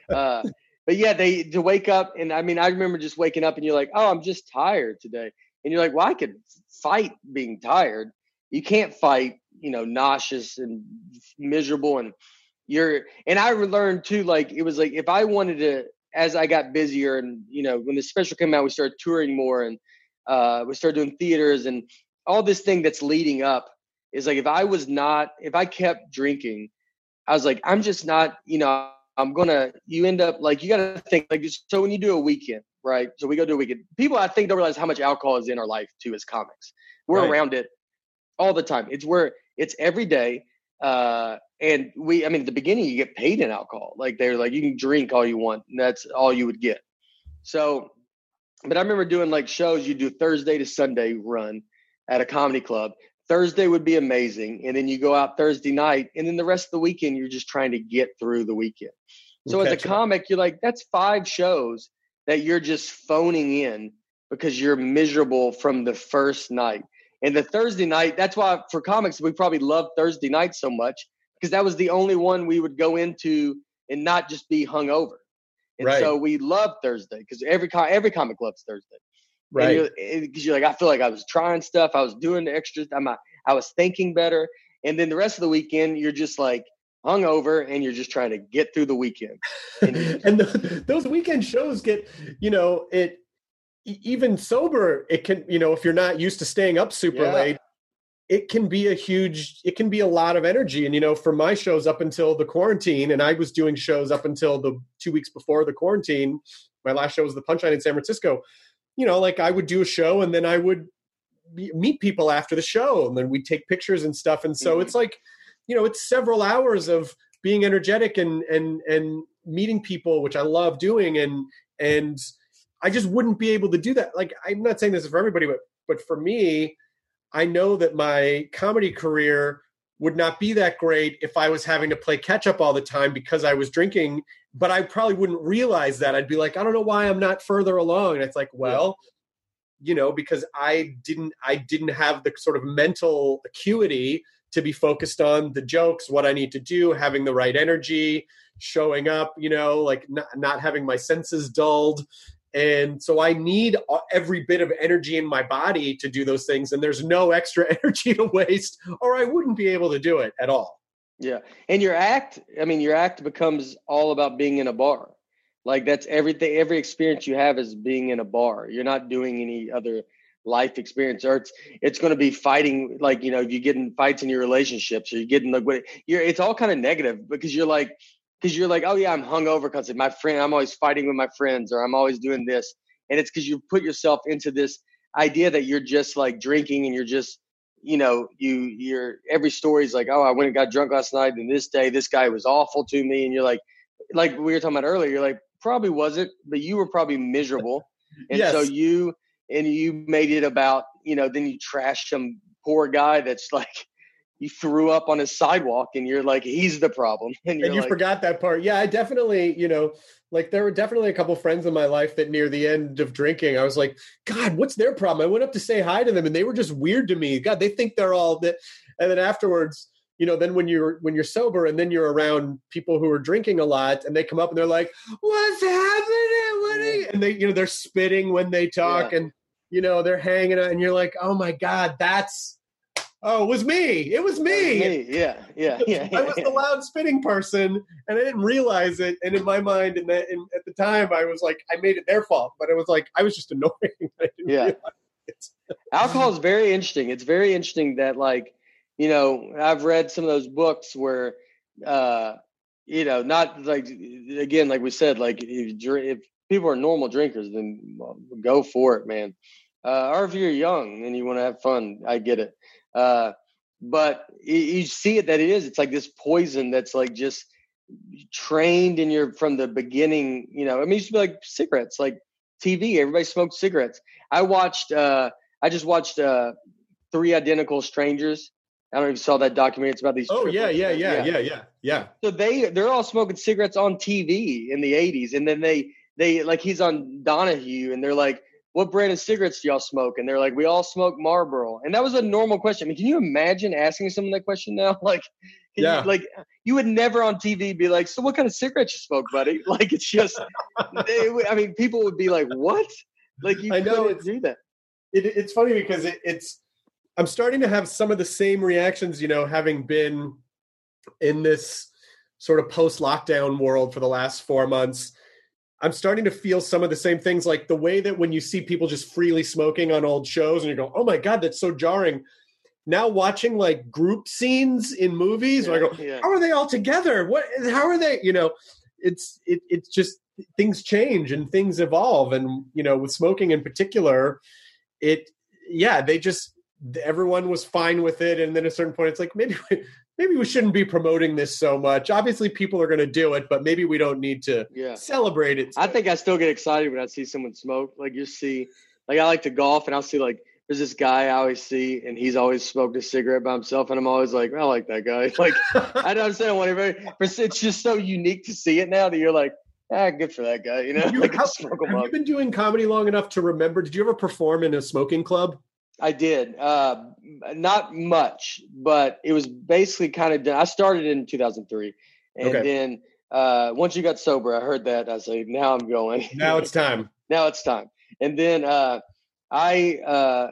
Uh, but yeah, they to wake up and I mean I remember just waking up and you're like, oh, I'm just tired today, and you're like, well, I could fight being tired. You can't fight, you know, nauseous and miserable and you're and I learned too. Like it was like if I wanted to, as I got busier and you know when the special came out, we started touring more and uh, we started doing theaters and all this thing that's leading up is like if I was not if I kept drinking, I was like I'm just not you know I'm gonna you end up like you got to think like so when you do a weekend right? So we go do a weekend. People I think don't realize how much alcohol is in our life too as comics. We're Right. around it all the time. It's where it's every day uh and we I mean at the beginning you get paid in alcohol like they're like you can drink all you want and that's all you would get so but I remember doing like shows you do Thursday to Sunday run at a comedy club. Thursday would be amazing. And then you go out Thursday night, and then the rest of the weekend, you're just trying to get through the weekend. So as a comic, you're like, that's five shows that you're just phoning in because you're miserable from the first night. And the Thursday night, that's why for comics, we probably love Thursday night so much because that was the only one we would go into and not just be hungover. And Right. so we love Thursday because every every comic loves Thursday Right. because you're, like I feel like I was trying stuff, I was doing the extra, I'm, I was thinking better, and then the rest of the weekend you're just like hungover and you're just trying to get through the weekend. And and th those weekend shows get you know it even sober it can you know if you're not used to staying up super Yeah. late it can be a huge it can be a lot of energy and you know for my shows up until the quarantine and i was doing shows up until the two weeks before the quarantine my last show was the punchline in san francisco you know like i would do a show and then i would be- meet people after the show and then we'd take pictures and stuff and so Mhm. it's like you know it's several hours of being energetic and and and meeting people which i love doing and and i just wouldn't be able to do that. Like i'm not saying this is for everybody but but for me i know that my comedy career would not be that great if i was having to play catch up all the time because i was drinking but i probably wouldn't realize that. I'd be like i don't know why i'm not further along. And it's like well you know because i didn't i didn't have the sort of mental acuity to be focused on the jokes what i need to do having the right energy showing up you know like not, not having my senses dulled and so i need uh, every bit of energy in my body to do those things and there's no extra energy to waste or i wouldn't be able to do it at all yeah, and your act, I mean, your act becomes all about being in a bar. Like that's everything. Every experience you have is being in a bar. You're not doing any other life experience, or it's it's going to be fighting. Like you know, you get in fights in your relationships, or you get in like what you're. It's all kind of negative because you're like because you're like, oh yeah, I'm hungover because my friend. I'm always fighting with my friends, or I'm always doing this, and it's because you put yourself into this idea that you're just like drinking and you're just you know, you you're every story's like, oh, I went and got drunk last night, and this day this guy was awful to me, and you're like, like we were talking about earlier, you're like, probably wasn't, but you were probably miserable, and Yes. so you and you made it about, you know, then you trash some poor guy that's like. You threw up on his sidewalk, and you're like, he's the problem. And, you're and you like, forgot that part. Yeah, I definitely, you know, like there were definitely a couple friends in my life that near the end of drinking, I was like, God, what's their problem? I went up to say hi to them, and they were just weird to me. God, they think they're all that. And then afterwards, you know, then when you're when you're sober, and then you're around people who are drinking a lot, and they come up and they're like, "What's happening?" What are you-" And they, you know, they're spitting when they talk, Yeah. and you know, they're hanging out, and you're like, "Oh my God, that's." Oh, it was me. It was me. me. Yeah, yeah, yeah. I was the loud spitting person, and I didn't realize it. And in my mind, and that, in, at the time, I was like, I made it their fault, but it was like I was just annoying. I didn't Yeah. it. alcohol is very interesting it's very interesting that like you know i've read some of those books where uh you know not like again like we said like if, if people are normal drinkers then go for it man uh or if you're young and you want to have fun i get it uh but you, you see it that it is it's like this poison that's like just trained in your from the beginning you know i mean it used to be like cigarettes like tv everybody smoked cigarettes i watched uh I just watched uh, Three Identical Strangers. I don't know if you saw that documentary. It's about these. Oh yeah, yeah, yeah, yeah, yeah, yeah. So they they're all smoking cigarettes on TV in the '80s, and then they they like he's on Donahue, and they're like, "What brand of cigarettes do y'all smoke?" And they're like, "We all smoke Marlboro." And that was a normal question. I mean, can you imagine asking someone that question now? Like, Yeah. you, like you would never on TV be like, "So what kind of cigarettes you smoke, buddy?" Like it's just, they, I mean, people would be like, "What?" Like you I know, couldn't it's- do that. It, it's funny because it, it's. I'm starting to have some of the same reactions. You know, having been in this sort of post-lockdown world for the last four months. I'm starting to feel some of the same things, like the way that when you see people just freely smoking on old shows, and you go, "Oh my god, that's so jarring." Now watching like group scenes in movies, where I go, Yeah. how are they all together what how are they you know it's it, it's just things change and things evolve and you know with smoking in particular it yeah they just everyone was fine with it and then at a certain point it's like maybe maybe we shouldn't be promoting this so much obviously people are going to do it but maybe we don't need to Yeah. celebrate it I think I still get excited when I see someone smoke. Like you see, like I like to golf, and I'll see like there's this guy I always see, and he's always smoked a cigarette by himself, and I'm always like, I like that guy. Like I don't understand what everybody, but it's just so unique to see it now that you're like, ah, good for that guy. You know, you, like how, have up. you been doing comedy long enough to remember did you ever perform in a smoking club I did. Uh, not much, but it was basically kind of done. I started in 2003. And Okay. then uh, once you got sober, I heard that. I say, now I'm going. now it's time now it's time. And then uh, I, uh,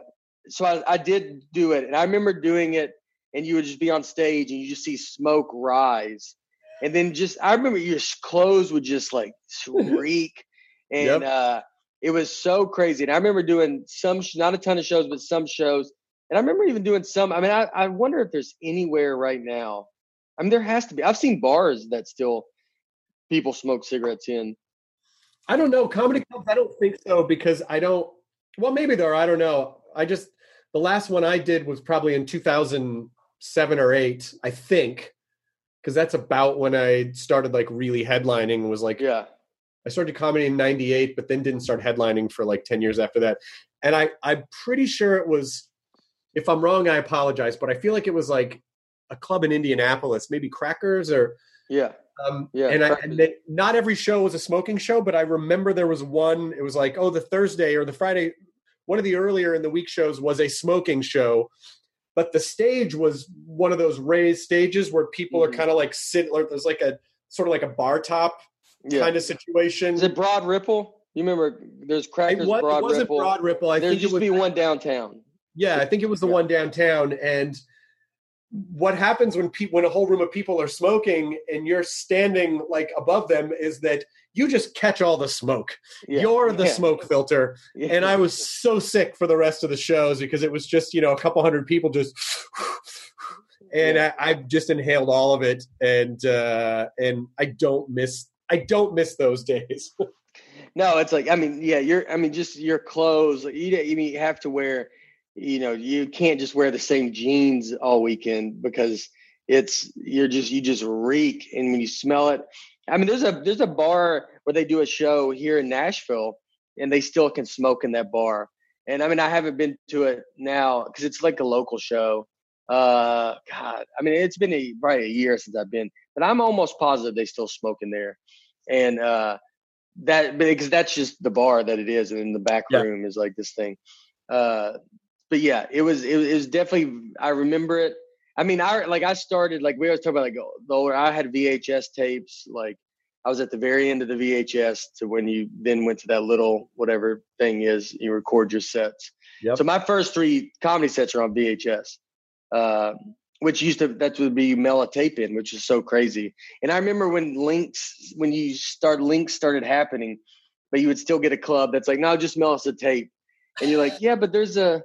so I, I did do it. And I remember doing it, and you would just be on stage and you just see smoke rise. And then just, I remember your clothes would just like reek. And Yep. uh, it was so crazy. And I remember doing some, not a ton of shows, but some shows. And I remember even doing some. I mean, I, I wonder if there's anywhere right now. I mean, there has to be. I've seen bars that still people smoke cigarettes in. I don't know. Comedy clubs, I don't think so because I don't. Well, maybe there. are, I don't know. I just the last one I did was probably in 2007 or eight, I think, because that's about when I started like really headlining. Was like Yeah. I started comedy in '98, but then didn't start headlining for like 10 years after that. And I I'm pretty sure it was. If I'm wrong, I apologize, but I feel like it was like a club in Indianapolis, maybe Crackers or Yeah. um, Yeah, and I, and they, not every show was a smoking show, but I remember there was one. It was like, oh, the Thursday or the Friday, one of the earlier in the week shows was a smoking show, but the stage was one of those raised stages where people are Mhm. kind of like sit. There's like a sort of like a bar top Yeah. kind of situation. Is it Broad Ripple? You remember there's Crackers It, was, Broad not Ripple. Broad Ripple. I there think it used was to be one downtown. Yeah, I think it was the Yeah. one downtown. And what happens when people when a whole room of people are smoking and you're standing like above them is that you just catch all the smoke. Yeah. You're the Yeah. smoke filter. And I was so sick for the rest of the shows because it was just, you know, a couple hundred people just and. I, I just inhaled all of it and uh and I don't miss I don't miss those days. No, it's like I mean, yeah, you're. I mean, just your clothes. you mean you have to wear. you know, you can't just wear the same jeans all weekend because it's you're just you just reek and when you smell it i mean there's a there's a bar where they do a show here in nashville and they still can smoke in that bar and i mean i haven't been to it now because it's like a local show uh god i mean it's been a, probably a year since i've been but i'm almost positive they still smoke in there and uh that because that's just the bar that it is and in the back Yeah. room is like this thing uh but yeah it was it, was- it was definitely i remember it I mean, I like I started like we always talk about like the older I had VHS tapes. Like I was at the very end of the VHS to when you then went to that little whatever thing is you record your sets. Yep. So my first three comedy sets are on VHS, uh, which used to that would be mail a tape in, which is so crazy. And I remember when links when you start links started happening, but you would still get a club that's like no, just mail us a tape, and you're like yeah, but there's a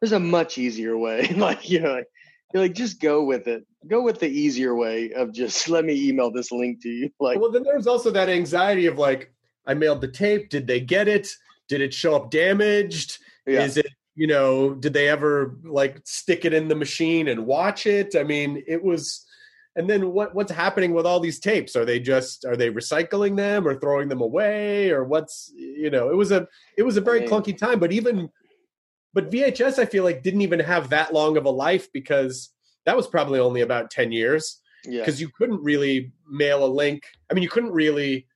there's a much easier way. like you know. Like, you're like, just go with it. Go with the easier way of just let me email this link to you. Like, well, then there's also that anxiety of like, I mailed the tape. Did they get it? Did it show up damaged? yeah, Is it, you know, did they ever like stick it in the machine and watch it? I mean, it was. And then what what's happening with all these tapes? Are they just are they recycling them or throwing them away or what's you know? It was a it was a very clunky time. But even but VHS, I feel like didn't even have that long of a life because that was probably only about ten years yeah, because you couldn't really mail a link. I mean, you couldn't really,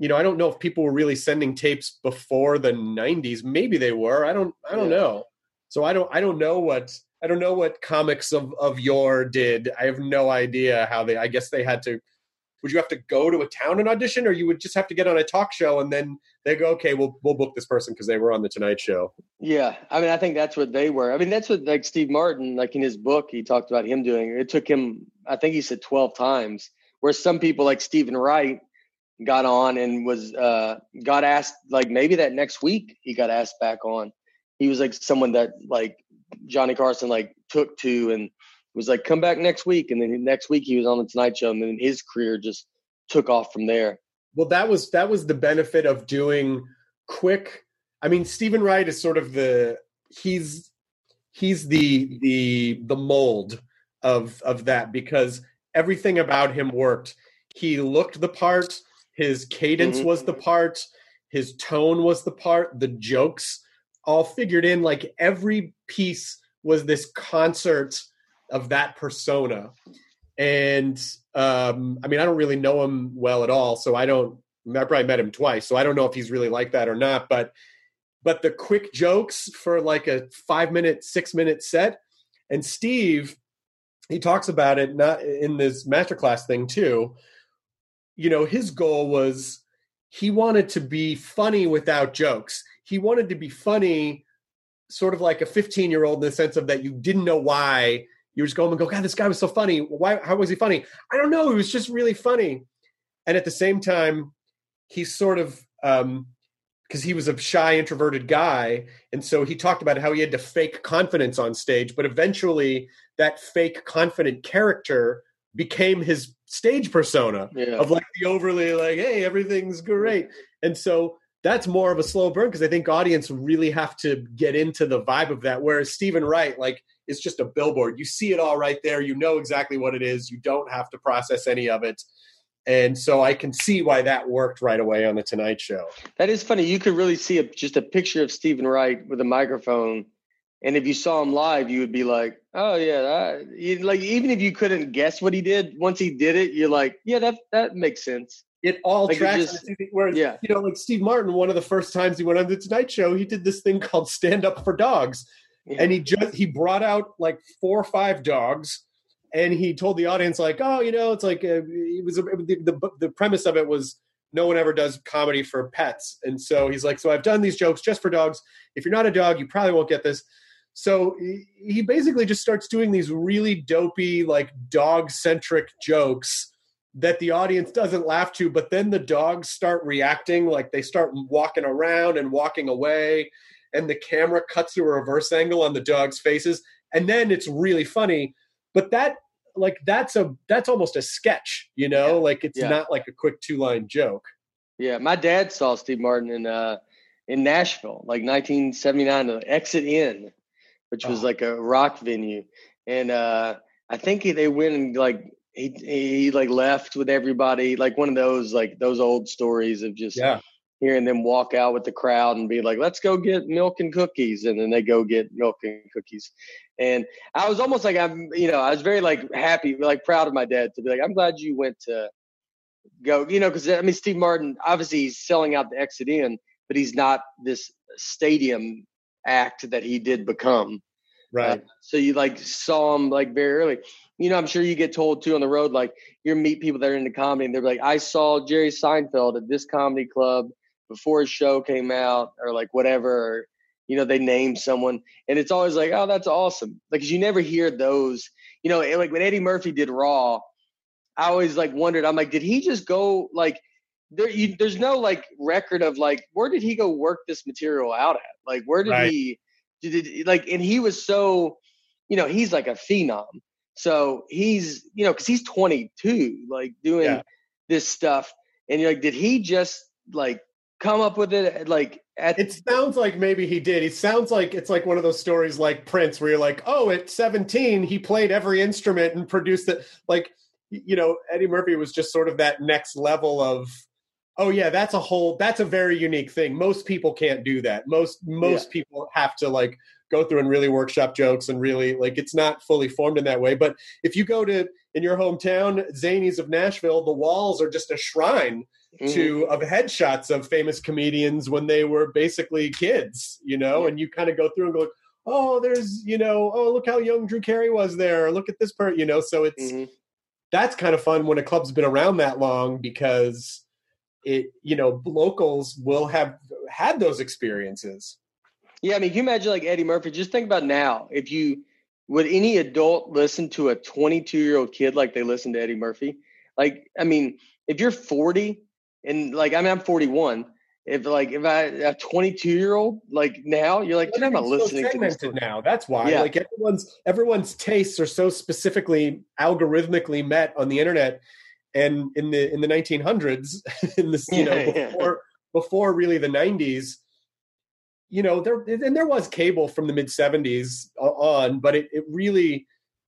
you know, I don't know if people were really sending tapes before the '90s. Maybe they were. I don't. I don't Yeah. know. So I don't. I don't know what. I don't know what comics of of yore did. I have no idea how they. I guess they had to. Would you have to go to a town and audition, or you would just have to get on a talk show and then they go, okay, we'll we'll book this person because they were on the Tonight Show. yeah. I mean, I think that's what they were. I mean, that's what like Steve Martin, like in his book, he talked about him doing. It took him, I think he said twelve times. Where some people like Stephen Wright got on and was uh got asked like maybe that next week he got asked back on. He was like someone that like Johnny Carson like took to and was like come back next week and then next week he was on the Tonight Show and then his career just took off from there. Well, that was that was the benefit of doing quick. I mean, Stephen Wright is sort of the he's he's the the the mold of of that because everything about him worked. He looked the part. His cadence Mhm. was the part. His tone was the part. The jokes all figured in. Like every piece was this concert of that persona. And um, I mean, I don't really know him well at all, so I don't. I probably met him twice, so I don't know if he's really like that or not. But but the quick jokes for like a five minute, six minute set, and Steve, he talks about it not in this masterclass thing too. You know, his goal was he wanted to be funny without jokes. He wanted to be funny, sort of like a 15 year old in the sense of that you didn't know why. You just going and go, God, this guy was so funny. Why? How was he funny? I don't know. He was just really funny. And at the same time, he's sort of um because he was a shy, introverted guy, and so he talked about how he had to fake confidence on stage. But eventually, that fake confident character became his stage persona Yeah. of like the overly like, hey, everything's great. And so that's more of a slow burn because I think audience really have to get into the vibe of that. Whereas Stephen Wright, like, is just a billboard. You see it all right there. You know exactly what it is. You don't have to process any of it. And so I can see why that worked right away on the Tonight Show. That is funny. You could really see a, just a picture of Stephen Wright with a microphone, and if you saw him live, you would be like, "Oh yeah," that, you, like even if you couldn't guess what he did, once he did it, you're like, "Yeah, that that makes sense." It all Like, it tracks. just- whereas, yeah. you know, like Steve Martin, one of the first times he went on the Tonight Show, he did this thing called Stand Up for Dogs. Yeah. and he just he brought out like four or five dogs and he told the audience like oh you know it's like uh, it was the, the the premise of it was no one ever does comedy for pets and so he's like so i've done these jokes just for dogs if you're not a dog you probably won't get this so he- basically just starts doing these really dopey like dog centric jokes that the audience doesn't laugh to but then the dogs start reacting like they start walking around and walking away and the camera cuts to a reverse angle on the dogs faces and then it's really funny but that like that's a that's almost a sketch you know Yeah. like it's Yeah. not like a quick two line joke Yeah, my dad saw Steve Martin in uh in Nashville, like 1979, the Exit In, which was Oh. like a rock venue, and uh, I think he, they went and like he he like left with everybody, like one of those like those old stories of just Yeah. hearing them walk out with the crowd and be like, "Let's go get milk and cookies," and then they go get milk and cookies. And I was almost like I'm, you know, I was very like happy, like proud of my dad to be like, "I'm glad you went to go," you know, because I mean, Steve Martin obviously he's selling out the exit in, but he's not this stadium act that he did become. Right. Uh, so you like saw him like very early. You know, I'm sure you get told too on the road, like you meet people that are into comedy and they're like, I saw Jerry Seinfeld at this comedy club before his show came out or like whatever. Or, you know, they name someone and it's always like, oh, that's awesome. Like, 'cause you never hear those, you know, like when Eddie Murphy did Raw, I always like wondered, I'm like, did he just go like, there, you, there's no like record of like, where did he go work this material out at? Like, where did Right. he, did it, like, and he was so, you know, he's like a phenom. So he's, you know, because he's 22, like doing Yeah. this stuff, and you're like, did he just like come up with it like at It sounds like maybe he did. It sounds like it's like one of those stories like Prince, where you're like, oh, at 17, he played every instrument and produced it. Like, you know, Eddie Murphy was just sort of that next level of, oh yeah, that's a whole, that's a very unique thing. Most people can't do that. Most most people have to like go through and really workshop jokes and really like it's not fully formed in that way. But if you go to in your hometown, Zanies of Nashville, the walls are just a shrine Mhm. to of headshots of famous comedians when they were basically kids, you know, and you kind of go through and go, oh, there's, you know, oh, look how young Drew Carey was there. Look at this part, you know. So it's Mhm. that's kind of fun when a club's been around that long because it, you know, locals will have had those experiences. Yeah, I mean, can you imagine like Eddie Murphy? Just think about now. If you would any adult listen to a 22 year old kid like they listen to Eddie Murphy? Like, I mean, if you're 40 and like, I mean, I'm 41. If like if I a 22 year old like now, you're like, I'm not Everything's so listening to this. now. That's why. Yeah. Like everyone's everyone's tastes are so specifically algorithmically met on the internet. And in the in the 1900s, in this you know Yeah, yeah. before before really the 90s, you know there and there was cable from the mid 70s on, but it it really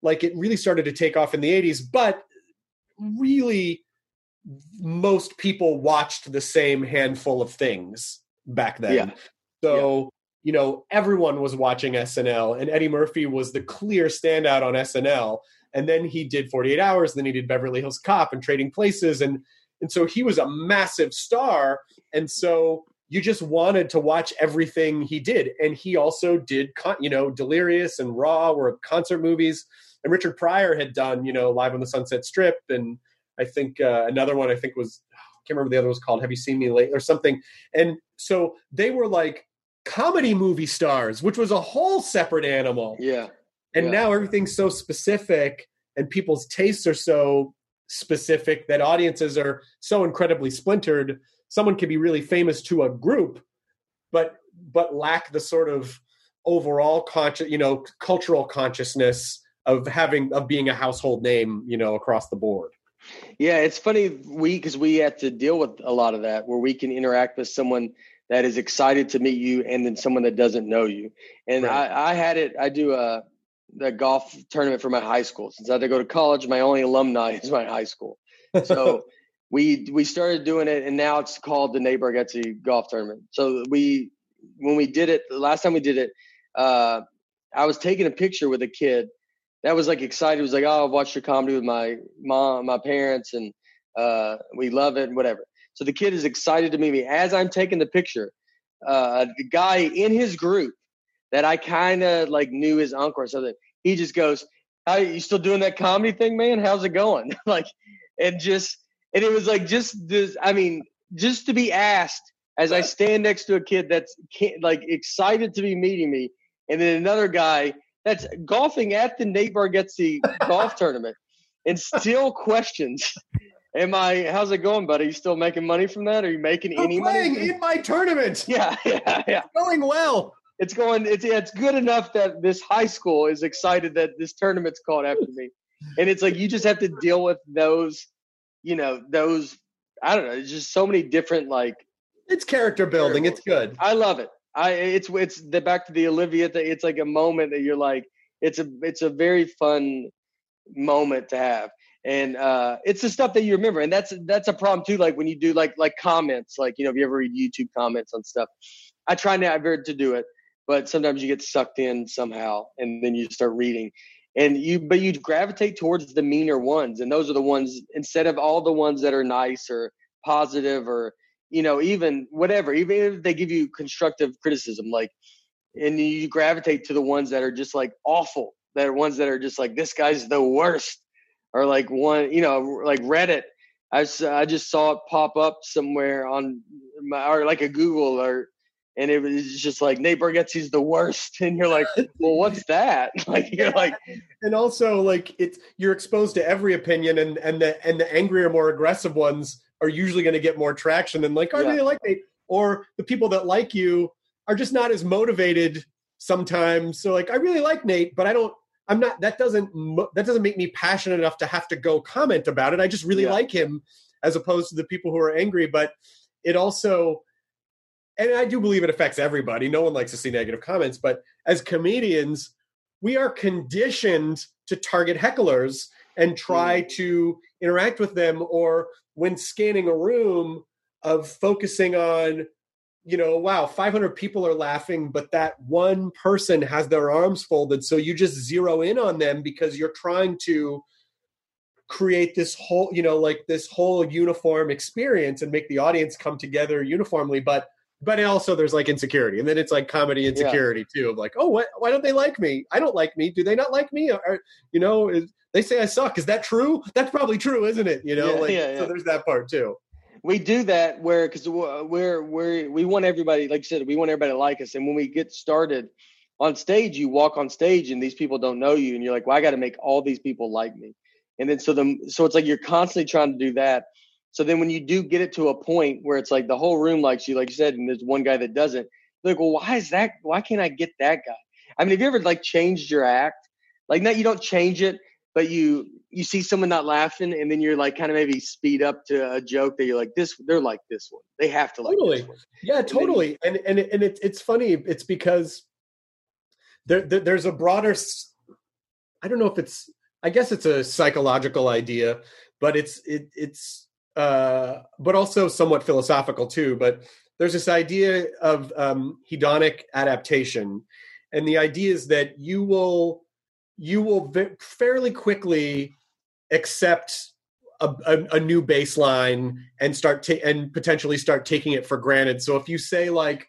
like it really started to take off in the 80s. But really, most people watched the same handful of things back then. Yeah. So, you know, everyone was watching SNL, and Eddie Murphy was the clear standout on SNL. And then he did 48 Hours, then he did Beverly Hills Cop and Trading Places. And, and so he was a massive star. And so you just wanted to watch everything he did. And he also did, you know, Delirious and Raw were concert movies. And Richard Pryor had done, you know, Live on the Sunset Strip. And I think uh, another one I think was, I can't remember the other was called Have You Seen Me Late or something. And so they were like comedy movie stars, which was a whole separate animal. Yeah. And Yeah. now everything's so specific and people's tastes are so specific that audiences are so incredibly splintered. Someone can be really famous to a group, but but lack the sort of overall conscious, you know, cultural consciousness of having of being a household name, you know, across the board. Yeah, it's funny we because we have to deal with a lot of that where we can interact with someone that is excited to meet you and then someone that doesn't know you. And Right. I, I had it. I do a the golf tournament for my high school. Since I had to go to college, my only alumni is my high school. So we we started doing it, and now it's called the Nate Bargatze Golf Tournament. So we when we did it the last time we did it, uh, I was taking a picture with a kid that was like excited. He was like, "Oh, I've watched your comedy with my mom, my parents, and uh, we love it, and whatever." So the kid is excited to meet me. As I'm taking the picture, uh, the guy in his group that I kind of like knew his uncle or something, he just goes, "How you still doing that comedy thing, man? How's it going?" like, and just and it was like just this. I mean, just to be asked as I stand next to a kid that's like excited to be meeting me, and then another guy that's golfing at the Nate Bargatze golf tournament and still questions. Am I? How's it going, buddy? You still making money from that? Are you making You're any playing money? in my tournament. Yeah, yeah, yeah. Going well. It's going. It's yeah, it's good enough that this high school is excited that this tournament's called after me, and it's like you just have to deal with those, you know, those. I don't know. It's just so many different like. It's character building. It's good. I love it. I it's it's the back to the Olivia thing. It's like a moment that you're like, it's a it's a very fun moment to have, and uh, it's the stuff that you remember, and that's that's a problem too. Like when you do like like comments, like you know, if you ever read YouTube comments on stuff, I try never to do it, but sometimes you get sucked in somehow, and then you start reading, and you but you gravitate towards the meaner ones, and those are the ones instead of all the ones that are nice or positive or you know even whatever, even if they give you constructive criticism, like, and you gravitate to the ones that are just like awful, that are ones that are just like this guy's the worst, or like one you know like Reddit. I, I just saw it pop up somewhere on my, or like a Google alert and it was just like Nate Bargatze's the worst, and you're like, well, what's that? Like you're like, and also like it's you're exposed to every opinion and and the and the angrier more aggressive ones are usually going to get more traction than like oh, i Yeah. really like Nate or the people that like you are just not as motivated sometimes so like i really like nate but i don't i'm not that doesn't that doesn't make me passionate enough to have to go comment about it i just really Yeah. like him as opposed to the people who are angry but it also and i do believe it affects everybody. No one likes to see negative comments but as comedians we are conditioned to target hecklers and try mm. to interact with them or when scanning a room of focusing on you know wow 500 people are laughing but that one person has their arms folded so you just zero in on them because you're trying to create this whole you know like this whole uniform experience and make the audience come together uniformly. But but also there's like insecurity and then it's like comedy insecurity too of like oh what, why don't they like me? I don't like me. Do they not like me? Or you know is, they say i suck. Is that true? That's probably true isn't it? You know Yeah, like yeah, so there's that part too. We do that where because we're we're we want everybody, like you said, we want everybody to like us, and when we get started on stage, you walk on stage and these people don't know you, and you're like, well, I got to make all these people like me, and then so the so it's like you're constantly trying to do that. So then when you do get it to a point where it's like the whole room likes you, like you said, and there's one guy that doesn't, like, well, why is that? Why can't I get that guy? I mean, have you ever like changed your act? Like, not you don't change it, but you you see someone not laughing, and then you're like kind of maybe speed up to a joke that you're like, this they're like this one. They have to like Totally. this one. Yeah, totally. And and and it's it's funny. It's because there, there there's a broader. I don't know if it's. I guess it's a psychological idea, but it's it it's uh, but also somewhat philosophical too. But there's this idea of um, hedonic adaptation, and the idea is that you will you will fairly quickly accept a, a, a new baseline and start ta- and potentially start taking it for granted. So if you say like,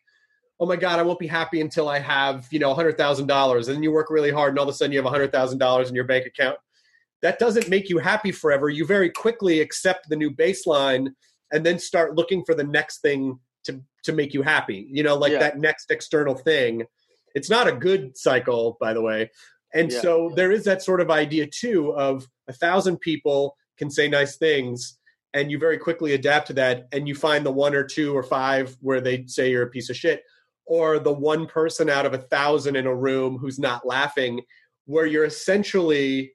"Oh my God, I won't be happy until I have you know hundred thousand dollars," and then you work really hard, and all of a sudden you have hundred thousand dollars in your bank account, that doesn't make you happy forever. You very quickly accept the new baseline and then start looking for the next thing to to make you happy. You know, like Yeah. that next external thing. It's not a good cycle, by the way. And Yeah. so there is that sort of idea too of a thousand people can say nice things and you very quickly adapt to that and you find the one or two or five where they say you're a piece of shit or the one person out of a thousand in a room who's not laughing where you're essentially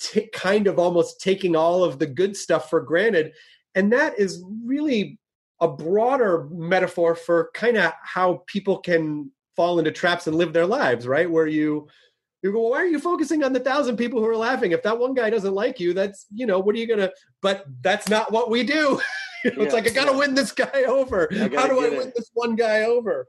t- kind of almost taking all of the good stuff for granted and that is really a broader metaphor for kind of how people can fall into traps and live their lives right where you you go, well, why are you focusing on the thousand people who are laughing? If that one guy doesn't like you, that's you know, what are you gonna? But that's not what we do. You know, it's like I gotta yeah. win this guy over. How do I get it. win this one guy over?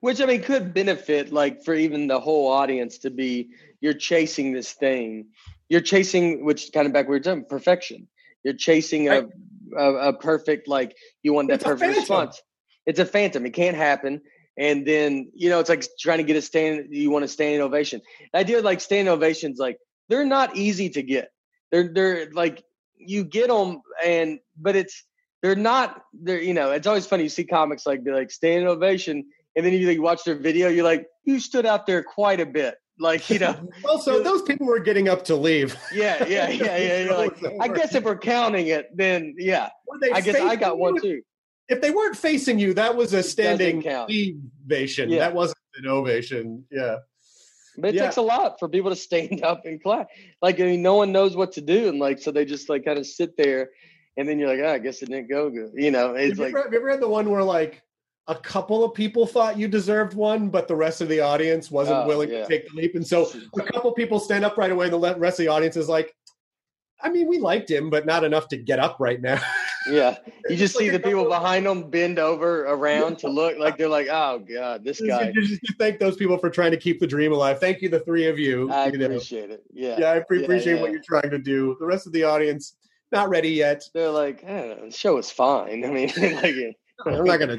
Which I mean could benefit like for even the whole audience to be you're chasing this thing. You're chasing which kind of back we were talking perfection. You're chasing a, a a perfect like you want that perfect response. It's a phantom. It can't happen. And then you know it's like trying to get a stand. You want a standing ovation. The idea of like standing ovations, like they're not easy to get. They're they're like you get them, and but it's they're not. They're you know it's always funny. You see comics like be like standing ovation, and then you like watch their video. You're like you stood out there quite a bit. Like you know Also, those people were getting up to leave. yeah yeah yeah yeah. You're like I guess if we're counting it, then yeah. I guess I got one too. If they weren't facing you, that was a standing ovation. Yeah. That wasn't an ovation. Yeah. But it Yeah. takes a lot for people to stand up and clap. Like I mean, no one knows what to do, and like so they just like kind of sit there, and then you're like, oh, I guess it didn't go good. You know, it's Have you, like ever, have you ever had the one where like a couple of people thought you deserved one, but the rest of the audience wasn't Oh, willing yeah. to take the leap. And so a couple people stand up right away, and the rest of the audience is like, I mean, we liked him, but not enough to get up right now. Yeah, you just see the people behind them bend over around to look like they're like, oh god, this guy. you, you thank those people for trying to keep the dream alive. Thank you, the three of you. I you know. appreciate it. Yeah, Yeah, I pre- Yeah, appreciate what you're trying to do. The rest of the audience, not ready yet. They're like, I know, the show is fine. I mean, like, I'm not gonna,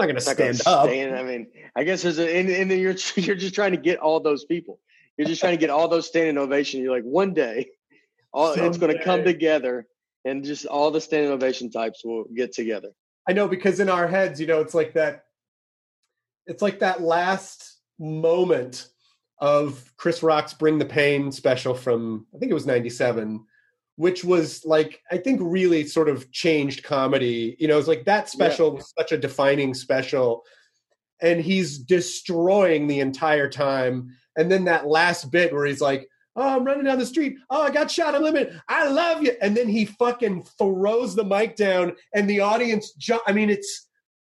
not gonna it's not stand up. stand. I mean, I guess there's a, and, and then you're you're just trying to get all those people. You're just trying to get all those standing ovation. You're like, one day, all it's going to come together, and just all the standing ovation types will get together. I know because in our heads, you know, it's like that. It's like that last moment of Chris Rock's "Bring the Pain" special from I think it was '97, which was like I think really sort of changed comedy. You know, it's like that special was such a defining special, and he's destroying the entire time. And then that last bit where he's like, "Oh, I'm running down the street. Oh, I got shot. I'm limit. I love you." And then he fucking throws the mic down, and the audience. Ju- I mean, it's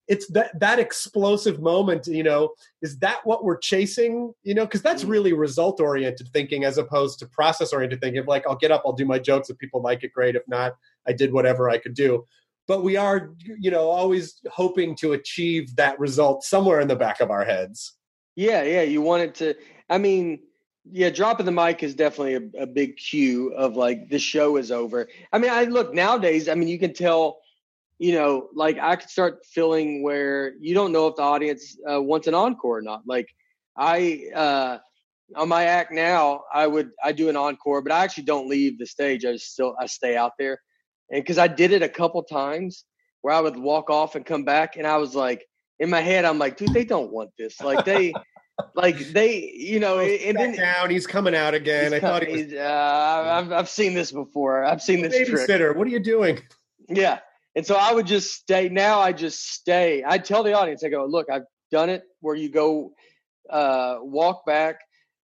it's that that explosive moment. You know, is that what we're chasing? You know, because that's Mm. really result oriented thinking as opposed to process oriented thinking. Of like, I'll get up, I'll do my jokes. If people like it, great. If not, I did whatever I could do. But we are, you know, always hoping to achieve that result somewhere in the back of our heads. Yeah, yeah. You want it to. I mean, yeah. Dropping the mic is definitely a, a big cue of like the show is over. I mean, I look nowadays. I mean, you can tell. You know, like I could start feeling where you don't know if the audience uh, wants an encore or not. Like I uh, on my act now, I would I do an encore, but I actually don't leave the stage. I just still I stay out there, and because I did it a couple times where I would walk off and come back, and I was like, in my head, I'm like, dude, they don't want this. Like they, like they, you know, and then down, he's coming out again. I thought he was he's, uh, I've I've seen this before. I've seen this trick. babysitter. What are you doing? Yeah. And so I would just stay. Now I just stay. I tell the audience, I go, look, I've done it where you go uh, walk back.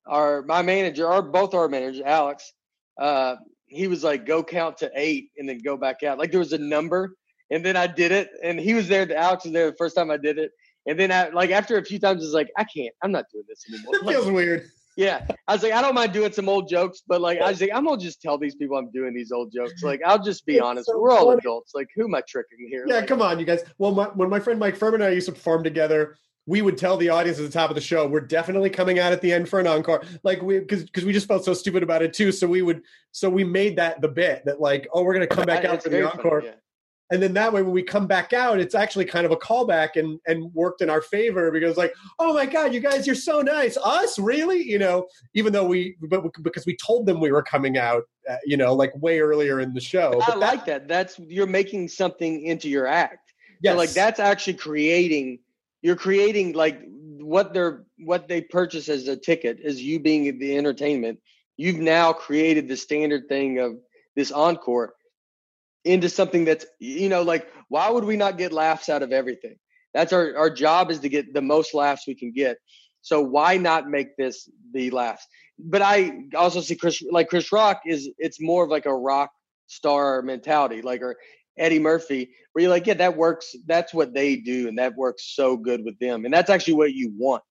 Our my manager, or both our managers, Alex, uh, he was like, go count to eight and then go back out. Like there was a number, and then I did it, and he was there. The Alex was there the first time I did it, and then I like after a few times, it's like I can't. I'm not doing this anymore. It Like, feels weird. Yeah, I was like, I don't mind doing some old jokes, but like, I was like, I'm gonna just tell these people I'm doing these old jokes. Like, I'll just be It's honest. so We're all adults. Like, who am I tricking here? Yeah, Like, come on, you guys. Well, my, when my friend Mike Phirman and I used to perform together, we would tell the audience at the top of the show, "We're definitely coming out at the end for an encore." Like we, because because we just felt so stupid about it too. So we would, so we made that the bit that like, oh, we're gonna come back I- out for the very funny, encore, yeah. And then that way when we come back out, it's actually kind of a callback and and worked in our favor because like, oh my god, you guys, you're so nice. Us, really? You know, even though we, but because we told them we were coming out, uh, you know, like way earlier in the show. I that- like that. That's you're making something into your act. yeah So, like that's actually creating. You're creating like what they're what they purchase as a ticket is you being the entertainment. You've now created the standard thing of this encore into something that's you know like why would we not get laughs out of everything? That's our our job is to get the most laughs we can get. So why not make this the laughs? But I also see Chris like Chris Rock is it's more of like a rock star mentality, like or Eddie Murphy, where you're like, yeah, that works. That's what they do, and that works so good with them. And that's actually what you want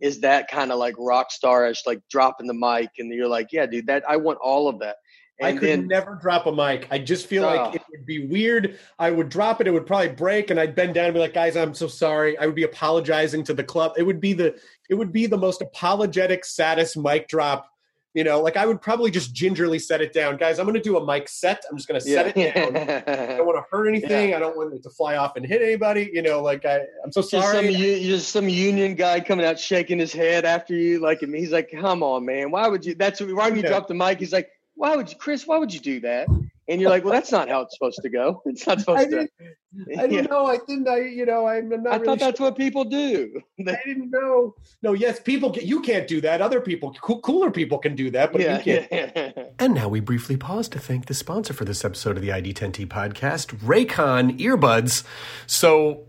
is that kind of like rock starish, like dropping the mic, and you're like, yeah, dude, that I want all of that. I could then never drop a mic. I just feel Oh. like it would be weird. I would drop it, it would probably break, and I'd bend down and be like, "Guys, I'm so sorry." I would be apologizing to the club. It would be the it would be the most apologetic, saddest mic drop. You know, like I would probably just gingerly set it down, guys. I'm going to do a mic set. I'm just going to set it down. I don't want to hurt anything. I don't want it to fly off and hit anybody. You know, like I, I'm so just some sorry. just some union guy coming out shaking his head after you, like, and he's like, "Come on, man, why would you?" That's why you Yeah. drop the mic, he's like, "Why would you, Chris? Why would you do that?" And you're like, "Well, that's not how it's supposed to go. It's not I supposed to." didn't, I didn't know. I didn't. I, you know, I'm not. I really thought that's what people do. I didn't know. No, yes, people. Can, you can't do that. Other people, coo- cooler people, can do that, but yeah, you can't. yeah. And now we briefly pause to thank the sponsor for this episode of the ID10T podcast, Raycon earbuds. So.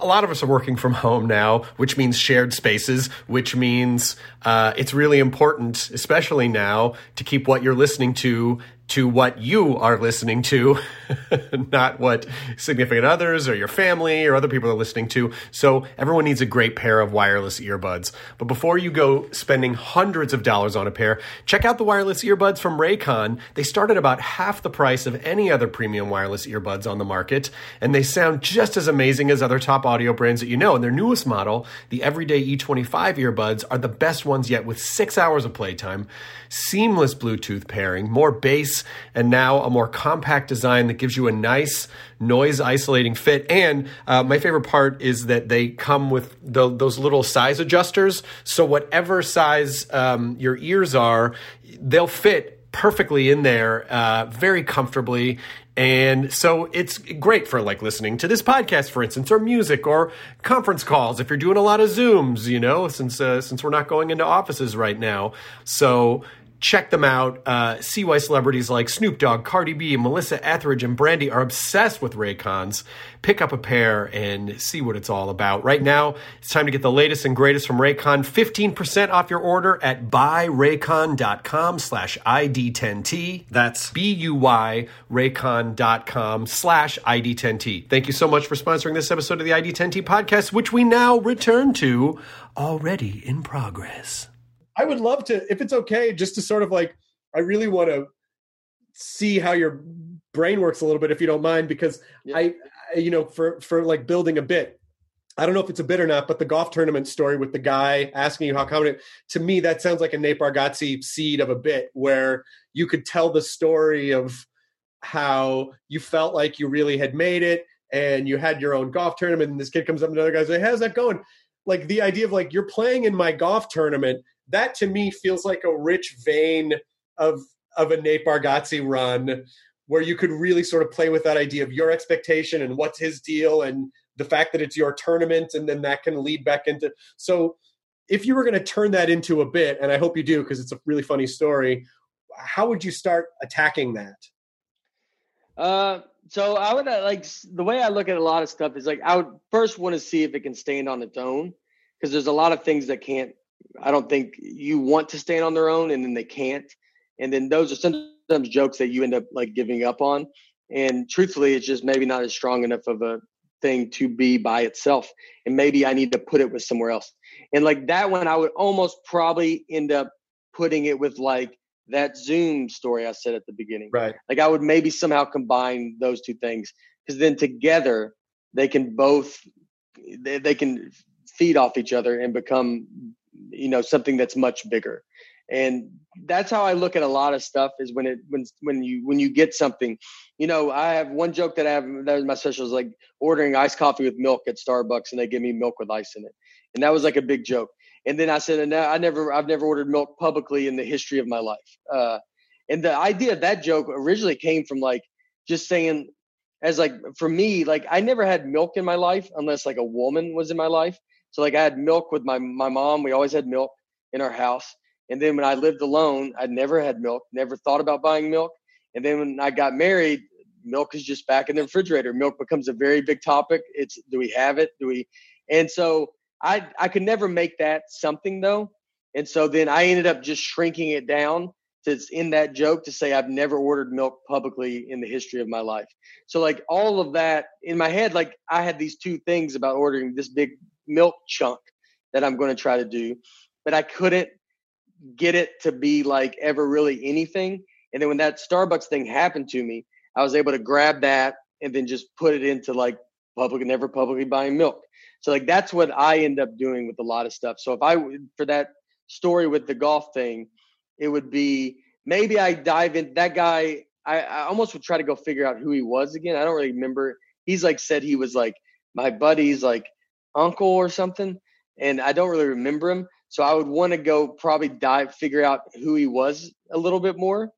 A lot of us are working from home now, which means shared spaces, which means uh, it's really important, especially now, to keep what you're listening to to what you are listening to, not what significant others or your family or other people are listening to. So everyone needs a great pair of wireless earbuds. But before you go spending hundreds of dollars on a pair, check out the wireless earbuds from Raycon. They start at about half the price of any other premium wireless earbuds on the market, and they sound just as amazing as other top audio brands that you know. And their newest model, the Everyday E25 earbuds, are the best ones yet with six hours of playtime, seamless Bluetooth pairing, more bass and now a more compact design that gives you a nice noise isolating fit. And uh, my favorite part is that they come with the, those little size adjusters. So whatever size um, your ears are, they'll fit perfectly in there, uh, very comfortably. And so it's great for like listening to this podcast, for instance, or music or conference calls. If you're doing a lot of Zooms, you know, since uh, since we're not going into offices right now, so check them out. Uh, see why celebrities like Snoop Dogg, Cardi B, Melissa Etheridge, and Brandy are obsessed with Raycons. Pick up a pair and see what it's all about. Right now, it's time to get the latest and greatest from Raycon. 15% off your order at buyraycon.com slash ID10T. That's B-U-Y raycon.com slash ID10T. Thank you so much for sponsoring this episode of the ID10T podcast, which we now return to already in progress. I would love to, if it's okay, just to sort of like, I really want to see how your brain works a little bit, if you don't mind, because yeah. I, I, you know, for for like building a bit. I don't know if it's a bit or not, but the golf tournament story with the guy asking you how confident, to me, that sounds like a Nate Bargatze seed of a bit where you could tell the story of how you felt like you really had made it and you had your own golf tournament and this kid comes up and another guy says, hey, how's that going? Like the idea of like, you're playing in my golf tournament that to me feels like a rich vein of of a Nate Bargatze run where you could really sort of play with that idea of your expectation and what's his deal and the fact that it's your tournament and then that can lead back into so if you were going to turn that into a bit and i hope you do because it's a really funny story how would you start attacking that? Uh so i would uh, like the way i look at a lot of stuff is like i would first want to see if it can stand on its own because there's a lot of things that can't I don't think you want to stand on their own and then they can't. And then those are sometimes jokes that you end up like giving up on. And truthfully, it's just maybe not as strong enough of a thing to be by itself. And maybe I need to put it with somewhere else. And like that one, I would almost probably end up putting it with like that Zoom story I said at the beginning. Right. Like I would maybe somehow combine those two things because then together they can both they, they can feed off each other and become you know something that's much bigger. And that's how i look at a lot of stuff is when it when when you when you get something you know i have one joke that i have that was my special is like ordering iced coffee with milk at starbucks and they give me milk with ice in it. And that was like a big joke. And then i said and i never i've never ordered milk publicly in the history of my life. Uh, and the idea of that joke originally came from like just saying as like for me like i never had milk in my life unless like a woman was in my life so like I had milk with my my mom. We always had milk in our house. And then when I lived alone, I never had milk, never thought about buying milk. And then when I got married, milk is just back in the refrigerator. Milk becomes a very big topic. It's do we have it? Do we? And so I I could never make that something though. And so then I ended up just shrinking it down to in that joke to say I've never ordered milk publicly in the history of my life. So like all of that in my head, like I had these two things about ordering this big milk chunk that I'm going to try to do, but I couldn't get it to be like ever really anything. And then when that Starbucks thing happened to me, I was able to grab that and then just put it into like public never publicly buying milk. So like that's what I end up doing with a lot of stuff. So if I for that story with the golf thing, it would be maybe I dive in that guy. I, I almost would try to go figure out who he was again. I don't really remember. He's like said he was like my buddy's like uncle or something, and I don't really remember him. So I would want to go probably dive, figure out who he was a little bit more,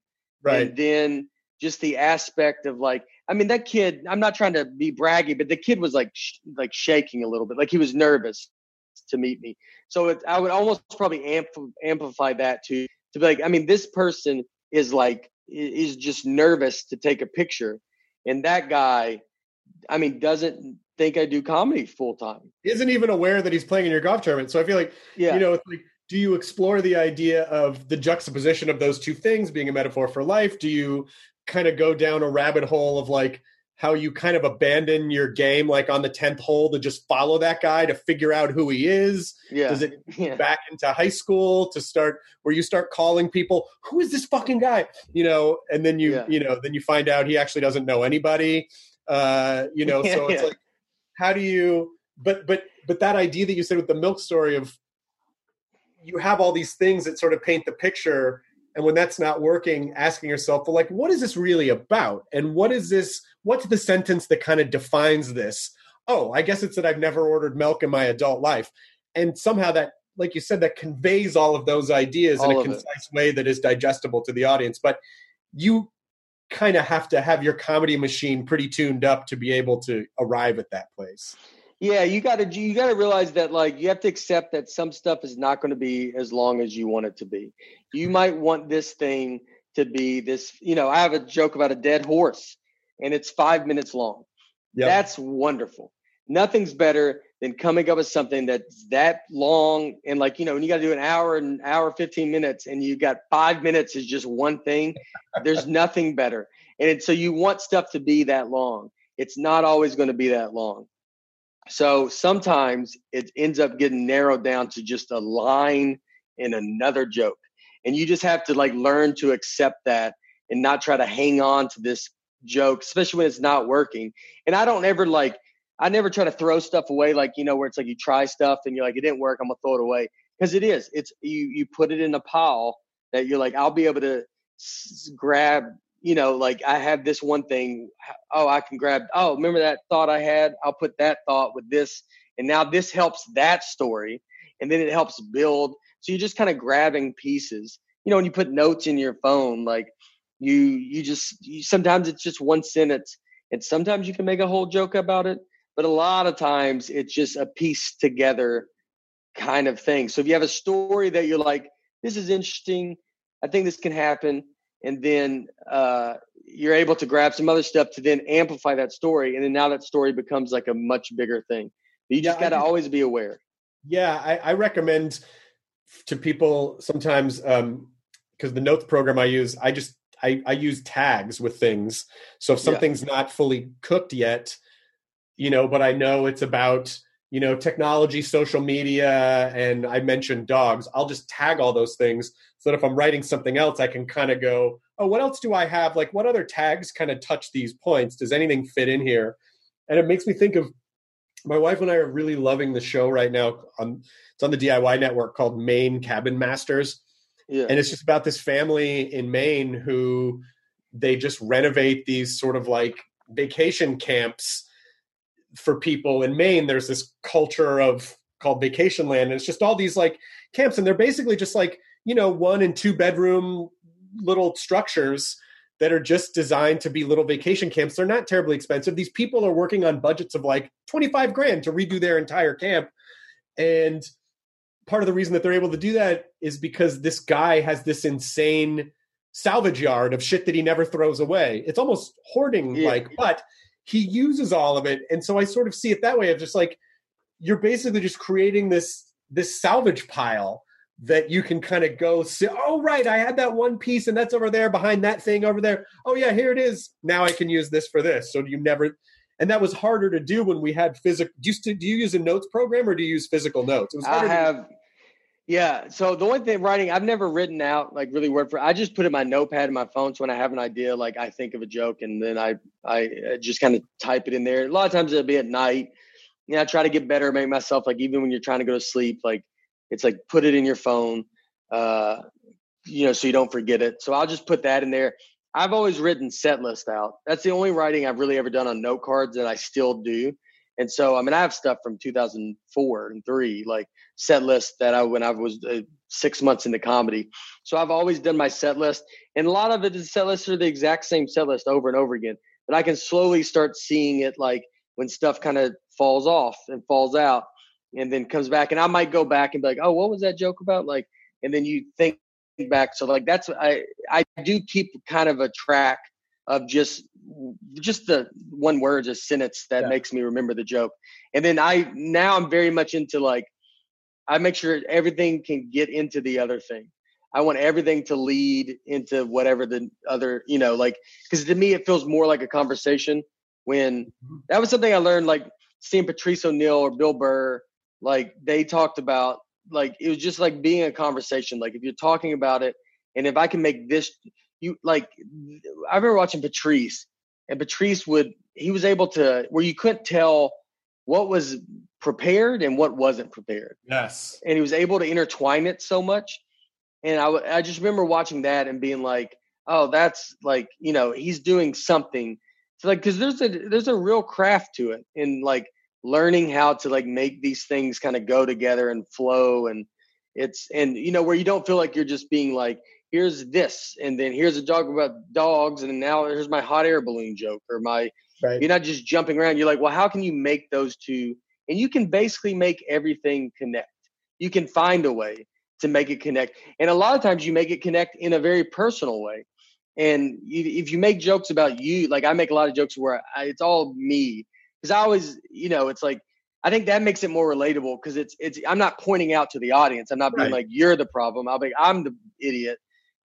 right? And then just the aspect of like, I mean, that kid. I'm not trying to be braggy, but the kid was like, sh- like shaking a little bit, like he was nervous to meet me. So it, I would almost probably ampl- amplify that to to be like, I mean, this person is like is just nervous to take a picture, and that guy, I mean, doesn't think I do comedy full time. Isn't even aware that he's playing in your golf tournament. So I feel like, yeah. you know, it's like do you explore the idea of the juxtaposition of those two things being a metaphor for life? Do you kind of go down a rabbit hole of like how you kind of abandon your game like on the 10th hole to just follow that guy to figure out who he is Yeah. does it Yeah. back into high school to start where you start calling people who is this fucking guy you know and then you Yeah. you know then you find out he actually doesn't know anybody uh you know so it's like how do you but but but that idea that you said with the milk story of you have all these things that sort of paint the picture and when that's not working asking yourself well like what is this really about? And what is this what's the sentence that kind of defines this? Oh i guess it's that i've never ordered milk in my adult life. And somehow that like you said that conveys all of those ideas in a of it. concise way that is digestible to the audience. But you kind of have to have your comedy machine pretty tuned up to be able to arrive at that place Yeah, you got to you got to realize that like you have to accept that some stuff is not going to be as long as you want it to be. You might want this thing to be this, you know, I have a joke about a dead horse and it's 5 minutes long. Yep. That's wonderful. Nothing's better than coming up with something that's that long and like, you know, when you got to do an hour and hour 15 minutes and you got 5 minutes is just one thing, there's nothing better. And so you want stuff to be that long. It's not always going to be that long. So sometimes it ends up getting narrowed down to just a line in another joke. And you just have to like learn to accept that and not try to hang on to this joke, especially when it's not working. And I don't ever like, I never try to throw stuff away, like, you know, where it's like you try stuff and you're like, it didn't work, I'm gonna throw it away. Because it is. It's you you put it in a pile that you're like, I'll be able to s- grab you know, like I have this one thing. Oh, I can grab. Oh, remember that thought I had? I'll put that thought with this, and now this helps that story, and then it helps build. So you're just kind of grabbing pieces. You know, when you put notes in your phone, like you, you just you, sometimes it's just one sentence, and sometimes you can make a whole joke about it. But a lot of times it's just a piece together kind of thing. So if you have a story that you're like, this is interesting, I think this can happen and then uh, you're able to grab some other stuff to then amplify that story, and then now that story becomes like a much bigger thing. You just Yeah, got to always be aware. Yeah, I, I recommend to people sometimes because the notes program I use, I just I, I use tags with things. So if Yeah. something's not fully cooked yet, you know, but I know it's about you know technology, social media, and I mentioned dogs. I'll just tag all those things so that if I'm writing something else, I can kind of go, oh, what else do I have? Like, what other tags kind of touch these points? Does anything fit in here? And it makes me think of my wife and I are really loving the show right now. On it's on the DIY network called Maine Cabin Masters, Yeah, and it's just about this family in Maine who they just renovate these sort of like vacation camps for people in Maine. There's this culture of called vacation land, and it's just all these like camps, and they're basically just like you know one and two bedroom little structures that are just designed to be little vacation camps. They're not terribly expensive. These people are working on budgets of like 25 grand to redo their entire camp. And part of the reason that they're able to do that is because this guy has this insane salvage yard of shit that he never throws away. It's almost hoarding like, Yeah. but he uses all of it. And so I sort of see it that way of just like you're basically just creating this this salvage pile that you can kind of go see oh right i had that one piece and that's over there behind that thing over there oh yeah here it is now i can use this for this so you never and that was harder to do when we had physical do you, do you use a notes program or do you use physical notes I have. Yeah, so the one thing writing, I've never written out like really word for. I just put it in my notepad in my phone. So when I have an idea, like I think of a joke, and then I I just kind of type it in there. A lot of times it'll be at night. You know, I try to get better, make myself like even when you're trying to go to sleep, like it's like put it in your phone, uh, you know, so you don't forget it. So I'll just put that in there. I've always written set list out. That's the only writing I've really ever done on note cards that I still do. And so, I mean, I have stuff from 2004 and three, like set list that I when I was uh, six months into comedy. So I've always done my set list, and a lot of it is set lists are the exact same set list over and over again. But I can slowly start seeing it like when stuff kind of falls off and falls out, and then comes back, and I might go back and be like, oh, what was that joke about? Like, and then you think back. So like that's I I do keep kind of a track of just just the one word, a sentence that Yeah. makes me remember the joke. And then I now I'm very much into like I make sure everything can get into the other thing. I want everything to lead into whatever the other, you know, like because to me it feels more like a conversation. When Mm-hmm. that was something I learned, like seeing Patrice O'Neal or Bill Burr, like they talked about, like it was just like being a conversation. Like if you're talking about it, and if I can make this, you like, I remember watching Patrice, and Patrice would he was able to where you couldn't tell what was prepared and what wasn't prepared Yes. and he was able to intertwine it so much. And I I just remember watching that and being like, oh, that's like, you know, he's doing something. So like, cause there's a, there's a real craft to it in like learning how to like make these things kind of go together and flow. And it's, and you know, where you don't feel like you're just being like, here's this, and then here's a joke about dogs. And now here's my hot air balloon joke or my, Right. you're not just jumping around. You're like, well, how can you make those two? And you can basically make everything connect. You can find a way to make it connect. And a lot of times you make it connect in a very personal way. And if you make jokes about you, like I make a lot of jokes where I, it's all me, because I always, you know, it's like I think that makes it more relatable because it's it's I'm not pointing out to the audience. I'm not being Right. like you're the problem. I'll be I'm the idiot,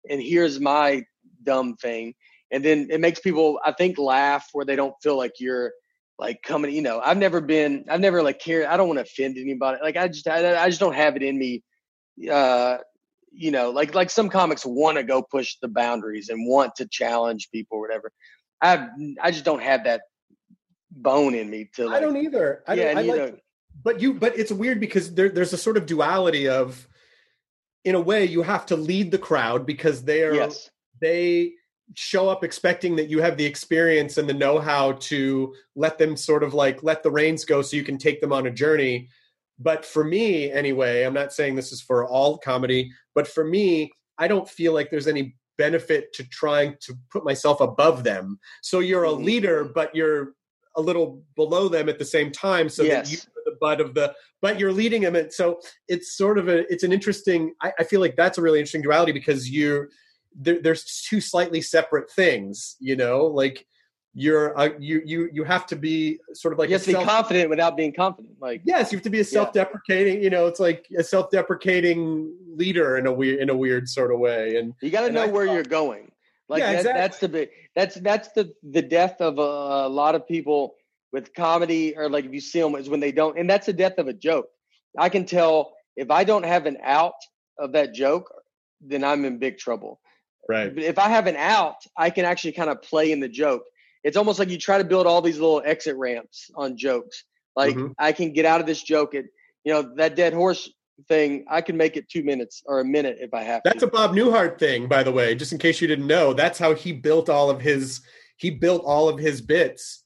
and here's my dumb thing. And then it makes people I think laugh where they don't feel like you're like coming. You know, I've never been. I've never like cared. I don't want to offend anybody. Like I just I, I just don't have it in me. Uh, you know, like like some comics want to go push the boundaries and want to challenge people or whatever. I I just don't have that bone in me to like. I don't either. I yeah, don't, and, you like, know, but you, but it's weird because there, there's a sort of duality of, in a way, you have to lead the crowd because they are yes, they show up expecting that you have the experience and the know-how to let them sort of like let the reins go so you can take them on a journey but for me anyway i'm not saying this is for all comedy but for me i don't feel like there's any benefit to trying to put myself above them so you're a Mhm. leader but you're a little below them at the same time so that Yes. The butt of the but you're leading them and so it's sort of a it's an interesting I, I feel like that's a really interesting duality because you there, there's two slightly separate things you know like you're uh, you you you have to be sort of like you have to be self- confident without being confident. Like yes you have to be a self-deprecating you know it's like a self-deprecating leader in a weird in a weird sort of way and You got to know I where thought- you're going. Like Yeah, that, exactly. that's the big. That's that's the the death of a, a lot of people with comedy, or like if you see them is when they don't, and that's the death of a joke. I can tell if I don't have an out of that joke, then I'm in big trouble. right But if I have an out, I can actually kind of play in the joke. It's almost like you try to build all these little exit ramps on jokes. Like Mhm. I can get out of this joke at you know that dead horse thing. I can make it two minutes or a minute if I have that's to. a bob newhart thing by the way just in case you didn't know that's how he built all of his he built all of his bits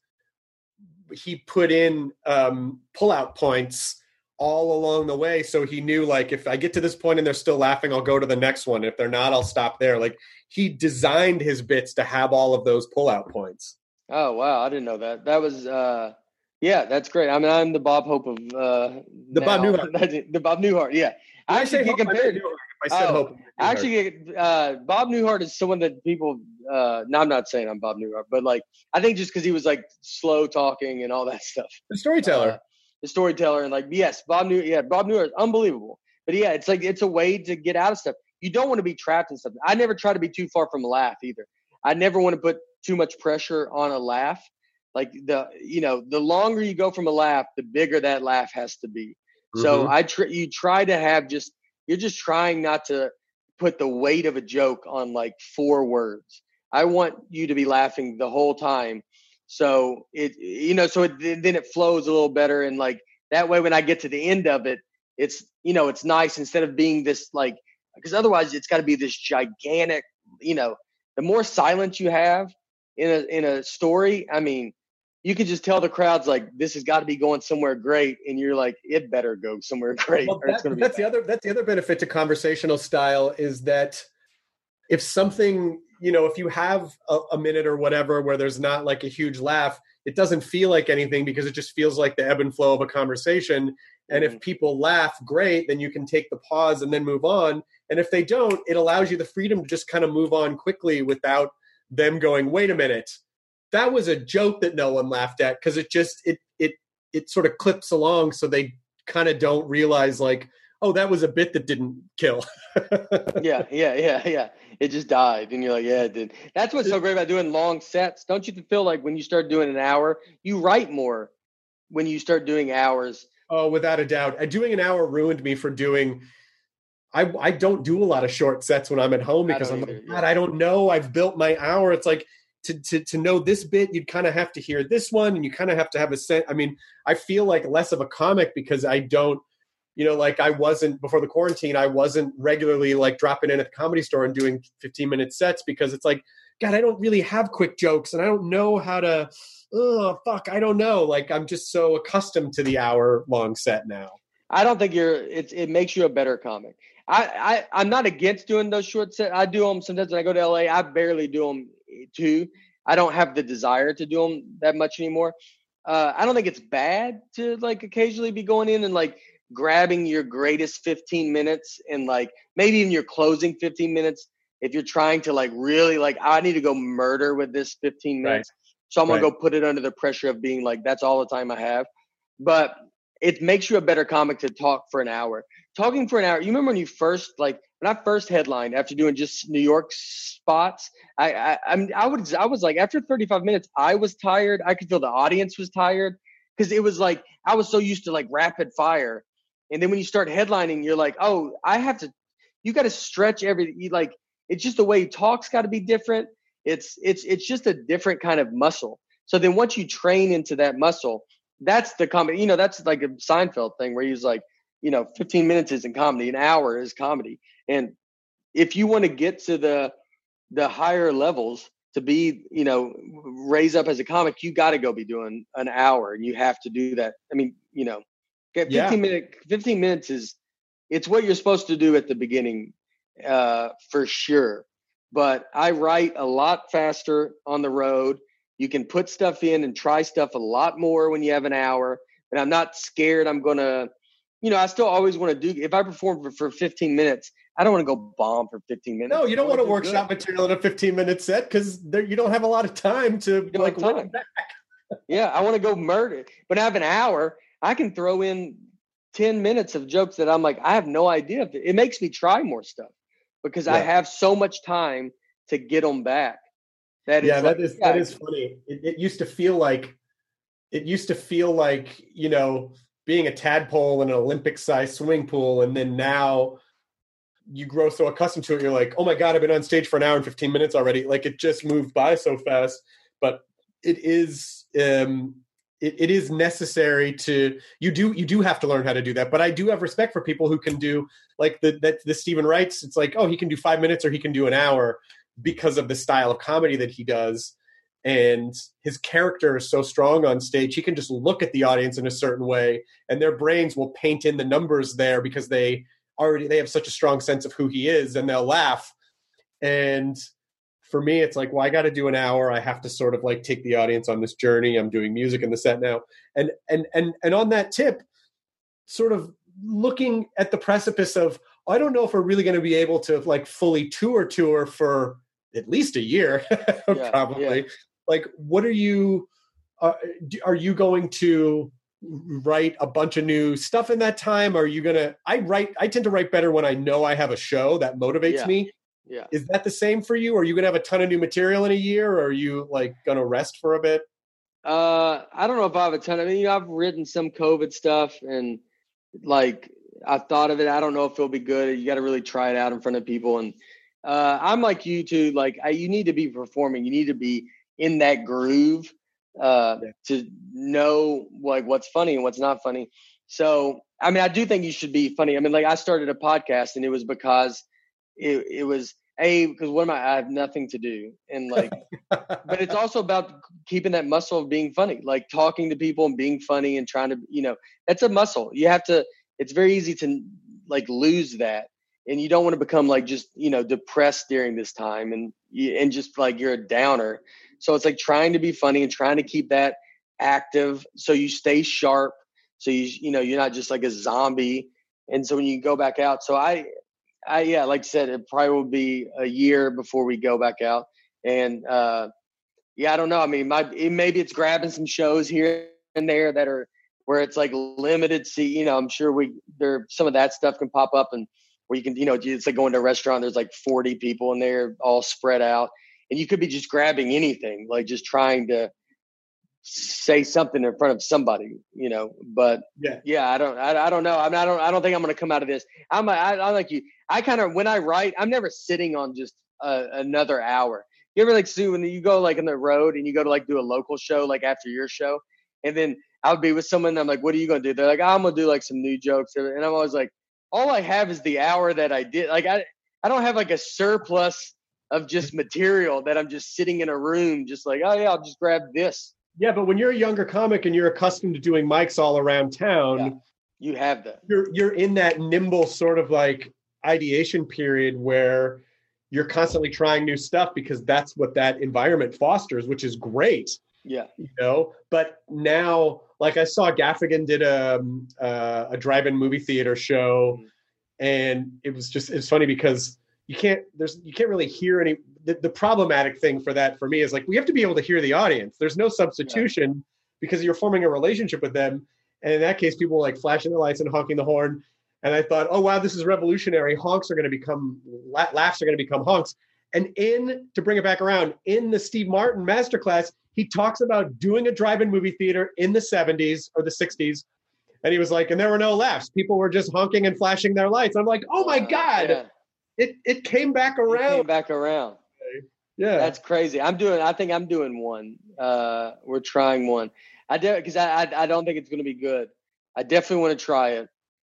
he put in um pull-out points all along the way so he knew like if i get to this point and they're still laughing i'll go to the next one if they're not i'll stop there like he designed his bits to have all of those pull-out points Oh wow, I didn't know that. That was uh yeah, that's great. I mean I'm the Bob Hope of uh The Bob. Newhart. the Bob Newhart, yeah. I actually say? I compared i said Oh, hope I meant I Newhart. actually uh Bob Newhart is someone that people uh no I'm not saying I'm Bob Newhart, but like I think just because he was like slow talking and all that stuff. the storyteller Uh, the storyteller and like yes, Bob New yeah, Bob Newhart, unbelievable. But yeah, it's like it's a way to get out of stuff. You don't want to be trapped in something. I never try to be too far from a laugh either. I never want to put too much pressure on a laugh. Like the you know, the longer you go from a laugh, the bigger that laugh has to be. So Mhm. I tr- you try to have just you're just trying not to put the weight of a joke on like four words. I want you to be laughing the whole time. So it you know so it, then it flows a little better and like that way when I get to the end of it it's you know it's nice instead of being this like because otherwise it's got to be this gigantic you know the more silence you have in a in a story I mean you could just tell the crowds like this has got to be going somewhere great and you're like it better go somewhere great Well, that- going to be that's the other that's the other benefit to conversational style is that if something you know if you have a, a minute or whatever where there's not like a huge laugh it doesn't feel like anything because it just feels like the ebb and flow of a conversation. And if mm-hmm. people laugh great then you can take the pause and then move on. And if they don't it allows you the freedom to just kind of move on quickly without them going wait a minute that was a joke that no one laughed at because it just it it it sort of clips along so they kind of don't realize like oh, that was a bit that didn't kill. yeah, yeah, yeah, yeah. It just died, and you're like, yeah, it did. That's what's so great about doing long sets. Don't you feel like when you start doing an hour, you write more when you start doing hours? Oh, without a doubt. Doing an hour ruined me for doing. I I don't do a lot of short sets when I'm at home because I'm either, like, God, yeah. I don't know. I've built my hour. It's like to, to, to know this bit, you'd kind of have to hear this one, and you kind of have to have a sense. I mean, I feel like less of a comic because I don't you know, like I wasn't before the quarantine, I wasn't regularly like dropping in at the comedy store and doing 15 minute sets because it's like, God, I don't really have quick jokes and I don't know how to, oh, fuck, I don't know. Like I'm just so accustomed to the hour long set now. I don't think you're, it's, it makes you a better comic. I, I, I'm not against doing those short sets. I do them sometimes when I go to LA. I barely do them too. I don't have the desire to do them that much anymore. Uh, I don't think it's bad to like occasionally be going in and like grabbing your greatest 15 minutes and like maybe in your closing 15 minutes if you're trying to like really like I need to go murder with this 15 minutes. Right. So I'm gonna right. go put it under the pressure of being like that's all the time I have. But it makes you a better comic to talk for an hour. Talking for an hour. You remember when you first like when I first headlined after doing just New York spots. I I I'm, I was I was like after 35 minutes I was tired. I could feel the audience was tired because it was like I was so used to like rapid fire and then when you start headlining, you're like, oh, I have to, you got to stretch everything. like, it's just the way talks got to be different. It's, it's, it's just a different kind of muscle. So then once you train into that muscle, that's the comedy, you know, that's like a Seinfeld thing where he's like, you know, 15 minutes isn't comedy, an hour is comedy. And if you want to get to the, the higher levels to be, you know, raise up as a comic, you got to go be doing an hour and you have to do that. I mean, you know, 15 yeah. minute 15 minutes is it's what you're supposed to do at the beginning uh, for sure. But I write a lot faster on the road. You can put stuff in and try stuff a lot more when you have an hour. And I'm not scared I'm going to, you know, I still always want to do, if I perform for, for 15 minutes, I don't want to go bomb for 15 minutes. No, you don't want to workshop good. material in a 15 minute set because you don't have a lot of time to like time. back. yeah, I want to go murder. But I have an hour I can throw in 10 minutes of jokes that I'm like, I have no idea. It, makes me try more stuff because yeah. I have so much time to get them back. That yeah, that is yeah, that is funny. It, it used to feel like it used to feel like you know being a tadpole in an Olympic sized swimming pool, and then now you grow so accustomed to it, you're like, oh my god, I've been on stage for an hour and 15 minutes already. Like it just moved by so fast. But it is um, it, it is necessary to you do you do have to learn how to do that but i do have respect for people who can do like the that the Steven Wrights it's like oh he can do five minutes or he can do an hour because of the style of comedy that he does and his character is so strong on stage he can just look at the audience in a certain way and their brains will paint in the numbers there because they already they have such a strong sense of who he is and they'll laugh. And for me it's like well i got to do an hour. I have to sort of like take the audience on this journey. I'm doing music in the set now. And and and and on that tip sort of looking at the precipice of i don't know if we're really going to be able to like fully tour tour for at least a year yeah, probably. Yeah. like what are you uh, are you going to write a bunch of new stuff in that time are you gonna i write i tend to write better when i know i have a show that motivates yeah. me yeah. Is that the same for you? Are you to have a ton of new material in a year or are you like to rest for a bit? Uh, I don't know if I have a ton. I mean, you know, I've written some COVID stuff and like I thought of it. I don't know if it'll be good. You got to really try it out in front of people. And uh, I'm like you too. Like I, you need to be performing. You need to be in that groove uh, yeah. to know like what's funny and what's not funny. So, I mean, I do think you should be funny. I mean, like I started a podcast and it was because it, it was a because what am I? I have nothing to do, and like, but it's also about keeping that muscle of being funny, like talking to people and being funny and trying to, you know, that's a muscle. You have to. It's very easy to like lose that, and you don't want to become like just you know depressed during this time and and just like you're a downer. So it's like trying to be funny and trying to keep that active so you stay sharp. So you you know you're not just like a zombie. And so when you go back out, so I I, yeah, like I said, it probably will be a year before we go back out. And uh, yeah, I don't know. I mean, my, it, maybe it's grabbing some shows here and there that are where it's like limited seat. You know, I'm sure we there some of that stuff can pop up and where you can, you know, it's like going to a restaurant. There's like 40 people in there, all spread out, and you could be just grabbing anything, like just trying to say something in front of somebody, you know. But Yeah. yeah, I don't, I, I don't know. I mean, I don't, I don't think I'm going to come out of this. I'm, I, I like you. I kind of when I write, I'm never sitting on just uh, another hour. You ever like see when you go like in the road and you go to like do a local show like after your show, and then I would be with someone. And I'm like, what are you gonna do? They're like, I'm gonna do like some new jokes, and I'm always like, all I have is the hour that I did. Like I, I don't have like a surplus of just material that I'm just sitting in a room, just like, oh yeah, I'll just grab this. Yeah, but when you're a younger comic and you're accustomed to doing mics all around town, Yeah. You have that. you're you're in that nimble sort of like ideation period where you're constantly trying new stuff because that's what that environment fosters, which is great. Yeah. you know but now like i saw gaffigan did a uh, a drive-in movie theater show and it was just it's funny because you can't there's you can't really hear any the, the problematic thing for that for me is like we have to be able to hear the audience. There's no substitution because you're forming a relationship with them. And in that case people were like flashing the lights and honking the horn. And i thought oh wow this is revolutionary. Honks are going to become la- laughs are going to become honks. And in to bring it back around in the steve martin masterclass he talks about doing a drive-in movie theater in the 70s or the 60s and he was like and there were no laughs. People were just honking and flashing their lights. I'm like oh my god. Yeah. It it came back It around came back around. yeah That's crazy. I'm doing. I think I'm doing one. Uh, we're trying one. I do because I, I I don't think it's going to be good. I definitely want to try it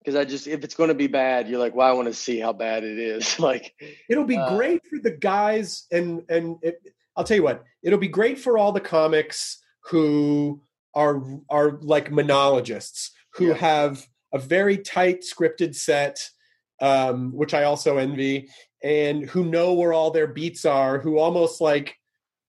because I just if it's going to be bad, you're like, well, I want to see how bad it is. like, it'll be Uh, great for the guys and and it, i'll tell you what it'll be great for all the comics who are are like monologists who Yeah. have a very tight scripted set um, which i also envy and who know where all their beats are who almost like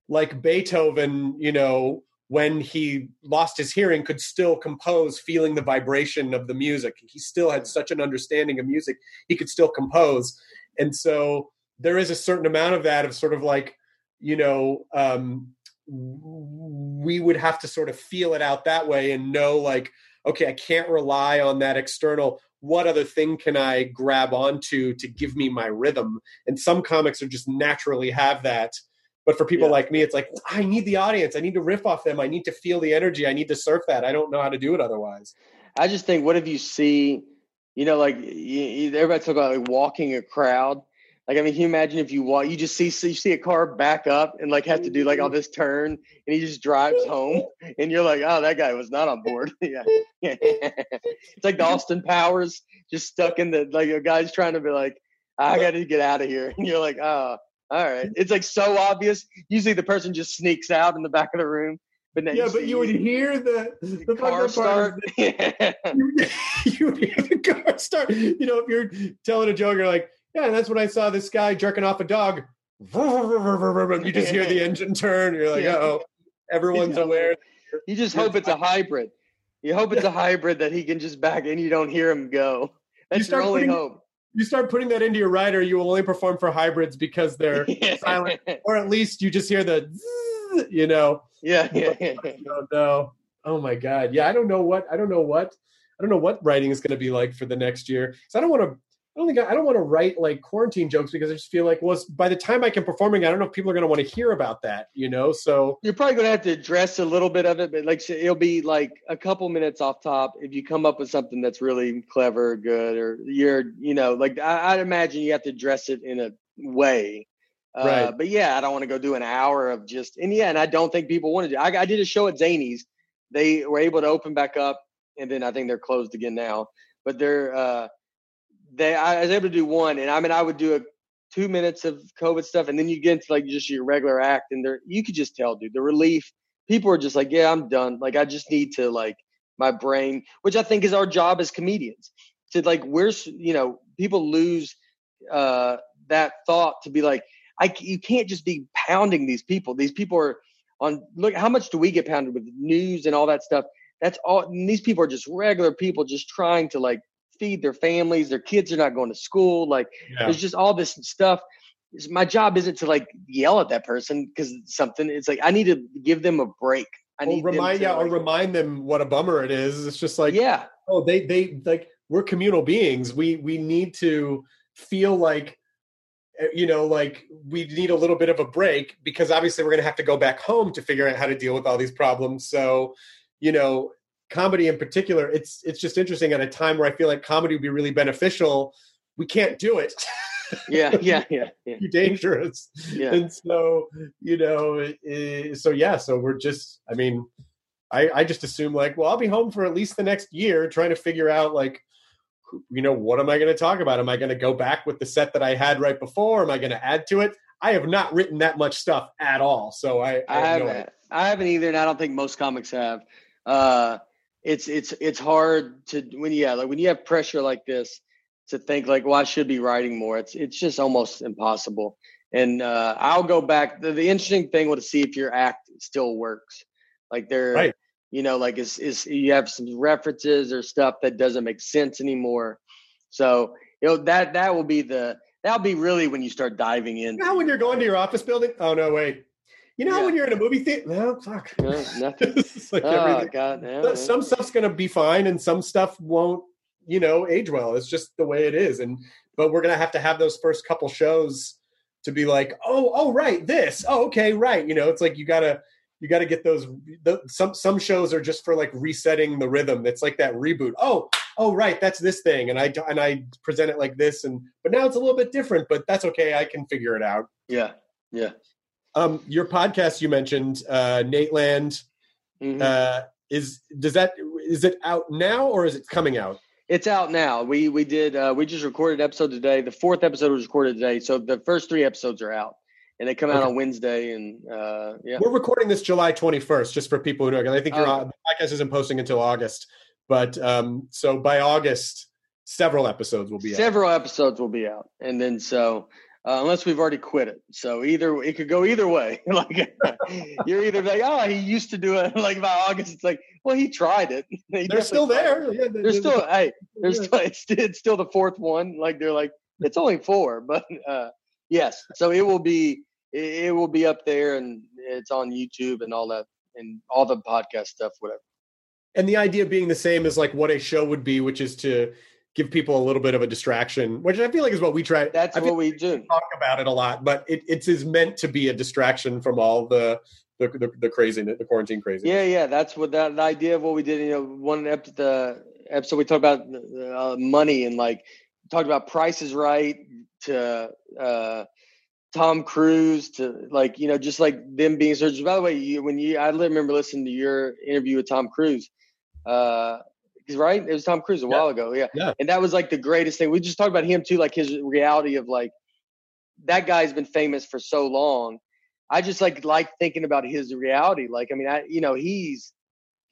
like beethoven you know when he lost his hearing could still compose feeling the vibration of the music. He still had such an understanding of music he could still compose. And so there is a certain amount of that of sort of like you know um we would have to sort of feel it out that way and know like okay i can't rely on that external what other thing can i grab onto to give me my rhythm? And some comics are just naturally have that. But for people Yeah. like me it's like i need the audience. I need to riff off them. I need to feel the energy. I need to surf that. I don't know how to do it otherwise. I just think, what if you see, you know, like you, everybody talk about like walking a crowd. Like, I mean, can you imagine if you walk, you just see, you see a car back up and like have to do like all this turn, and he just drives home, and you're like, oh, that guy was not on board. yeah, it's like the Austin Powers just stuck in the like a guy's trying to be like, I got to get out of here, and you're like, oh, all right. It's like so obvious. Usually the person just sneaks out in the back of the room, but yeah but you would hear the the the car fucked up part start. you, you would hear the car start. You know, if you're telling a joke, you're like, yeah, and that's when I saw this guy jerking off a dog. You just hear the engine turn. You're like, Yeah. oh, everyone's Yeah. aware. You just hope it's a hybrid. You hope it's a hybrid that he can just back and you don't hear him go. That's your start only putting- hope. You start putting that into your rider, you will only perform for hybrids because they're silent, or at least you just hear the, zzz, you know. yeah, yeah, yeah. Oh no! Oh my God! Yeah, I don't know what I don't know what I don't know what writing is going to be like for the next year. So I don't want to. I don't think I, I don't want to write like quarantine jokes because I just feel like well, by the time I can performing, I don't know if people are going to want to hear about that. You know, so You're probably gonna have to address a little bit of it, but like it'll be like a couple minutes off top. If you come up with something that's really clever, or good, or you're, you know, like I, I'd imagine you have to address it in a way. Uh, Right. But yeah, I don't want to go do an hour of just, and yeah, and I don't think people want to do. I, I did a show at Zanies. They were able to open back up, and then I think they're closed again now. But they're, uh, they, I was able to do one, and I mean, I would do a two minutes of COVID stuff, and then you get into like just your regular act, and there you could just tell, dude, the relief. People are just like, yeah, I'm done. Like, I just need to like my brain, which I think is our job as comedians. To like, we're you know, people lose uh, that thought to be like, I you can't just be pounding these people. These people are on. Look, how much do we get pounded with news and all that stuff? That's all. these people are just regular people, just trying to like feed their families. Their kids are not going to school. Like yeah, there's just all this stuff. My job isn't to like yell at that person because something. It's like I need to give them a break. I need remind to, yeah, or remind them what a bummer it is. It's just like yeah, oh they they like we're communal beings we we need to feel like uh, you know like we need a little bit of a break because obviously we're going to have to go back home to figure out how to deal with all these problems so you know comedy in particular it's it's just interesting at a time where i feel like comedy would be really beneficial we can't do it yeah, yeah, yeah, yeah. too dangerous Yeah. and so you know so yeah so we're just i mean i i just assume like well i'll be home for at least the next year trying to figure out like you know what am i going to talk about am i going to go back with the set that i had right before am i going to add to it i have not written that much stuff at all so i I have haven't. no. I haven't either, and I don't think most comics have. Uh, it's it's it's hard to when yeah, like when you have pressure like this to think like, well, I should be writing more. It's it's just almost impossible. And uh, I'll go back. The, the interesting thing was to see if your act still works. Like there, Right. you know, like is is you have some references or stuff that doesn't make sense anymore. So you know that that will be the that'll be really when you start diving in. you know when you're going to your office building oh no wait you know Yeah. when you're in a movie theater no fuck. Yeah, nothing. It's like Oh everything- God! yeah. some stuff's going to be fine and some stuff won't you know age well. It's just the way it is. And but we're going to have to have those first couple shows to be like oh oh right this. Oh okay right. You know it's like you got to you got to get those the, some some shows are just for like resetting the rhythm. It's like that reboot. Oh oh right that's this thing. And i and i present it like this. And but now it's a little bit different but that's okay. I can figure it out. Yeah, yeah. Um your podcast you mentioned uh Nateland Mhm. uh is does that is it out now or is it coming out it's out now. We we did uh, we just recorded an episode today. The fourth episode was recorded today, so the first three episodes are out, and they come out Okay. on Wednesday. And uh, yeah, we're recording this july 21st just for people who know i think your the podcast isn't posting until august but um so by august several episodes will be out several episodes will be out, and then so uh, unless we've already quit it, so either it could go either way. like you're either like, oh, he used to do it. Like by August, it's like, well, he tried it. He they're still tried it. there they're still hey, there's Yeah. still it's, it's still the fourth one. Like they're like it's only four, but uh, yes. So it will be it, it will be up there and it's on YouTube and all that and all the podcast stuff, whatever. and the idea being the same as like what a show would be which is to give people a little bit of a distraction which i feel like is what we try That's what we do. talk about it a lot but it, it's is meant to be a distraction from all the the, the, the craziness the quarantine crazy Yeah, yeah. That's what that the idea of what we did. You know, one ep- the episode we talked about uh, money and like talked about prices right to uh, Tom Cruise to like you know just like them being searched. By the way, you, when you I remember listening to your interview with Tom Cruise. Uh, right, it was Tom Cruise a Yeah. while ago. Yeah. Yeah. and that was like the greatest thing. We just talked about him too, like his reality of like that guy's been famous for so long. I just like like thinking about his reality. Like, I mean, I you know he's,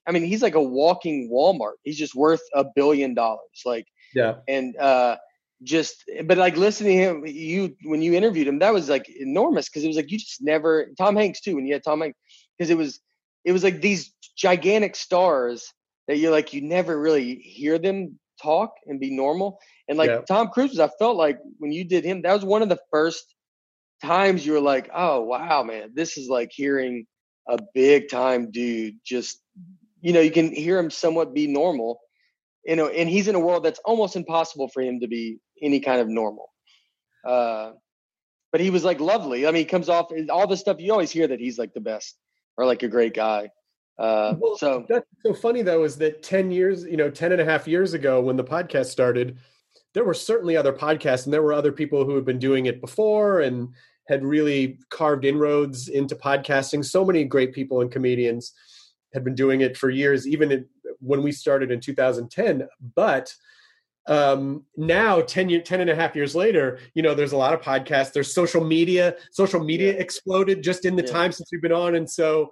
I mean, he's like a walking Walmart. He's just worth a billion dollars. Like, yeah and uh just but like listening to him you when you interviewed him that was like enormous because it was like you just never tom hanks too when you had tom hanks because it was it was like these gigantic stars that you're like you never really hear them talk and be normal and like Yeah. tom cruise i felt like when you did him that was one of the first times you were like oh wow man this is like hearing a big time dude just you know you can hear him somewhat be normal you know, and he's in a world that's almost impossible for him to be any kind of normal. Uh, but he was like lovely. I mean, he comes off all the stuff you always hear that he's like the best or like a great guy. Uh, Well, so that's so funny though is that 10 years you know 10 and a half years ago when the podcast started there were certainly other podcasts and there were other people who had been doing it before and had really carved inroads into podcasting. So many great people and comedians had been doing it for years even when we started in 2010 but um now 10 year 10 and a half years later you know there's a lot of podcasts. There's social media. Social media Yeah. exploded just in the Yeah. time since we've been on. And so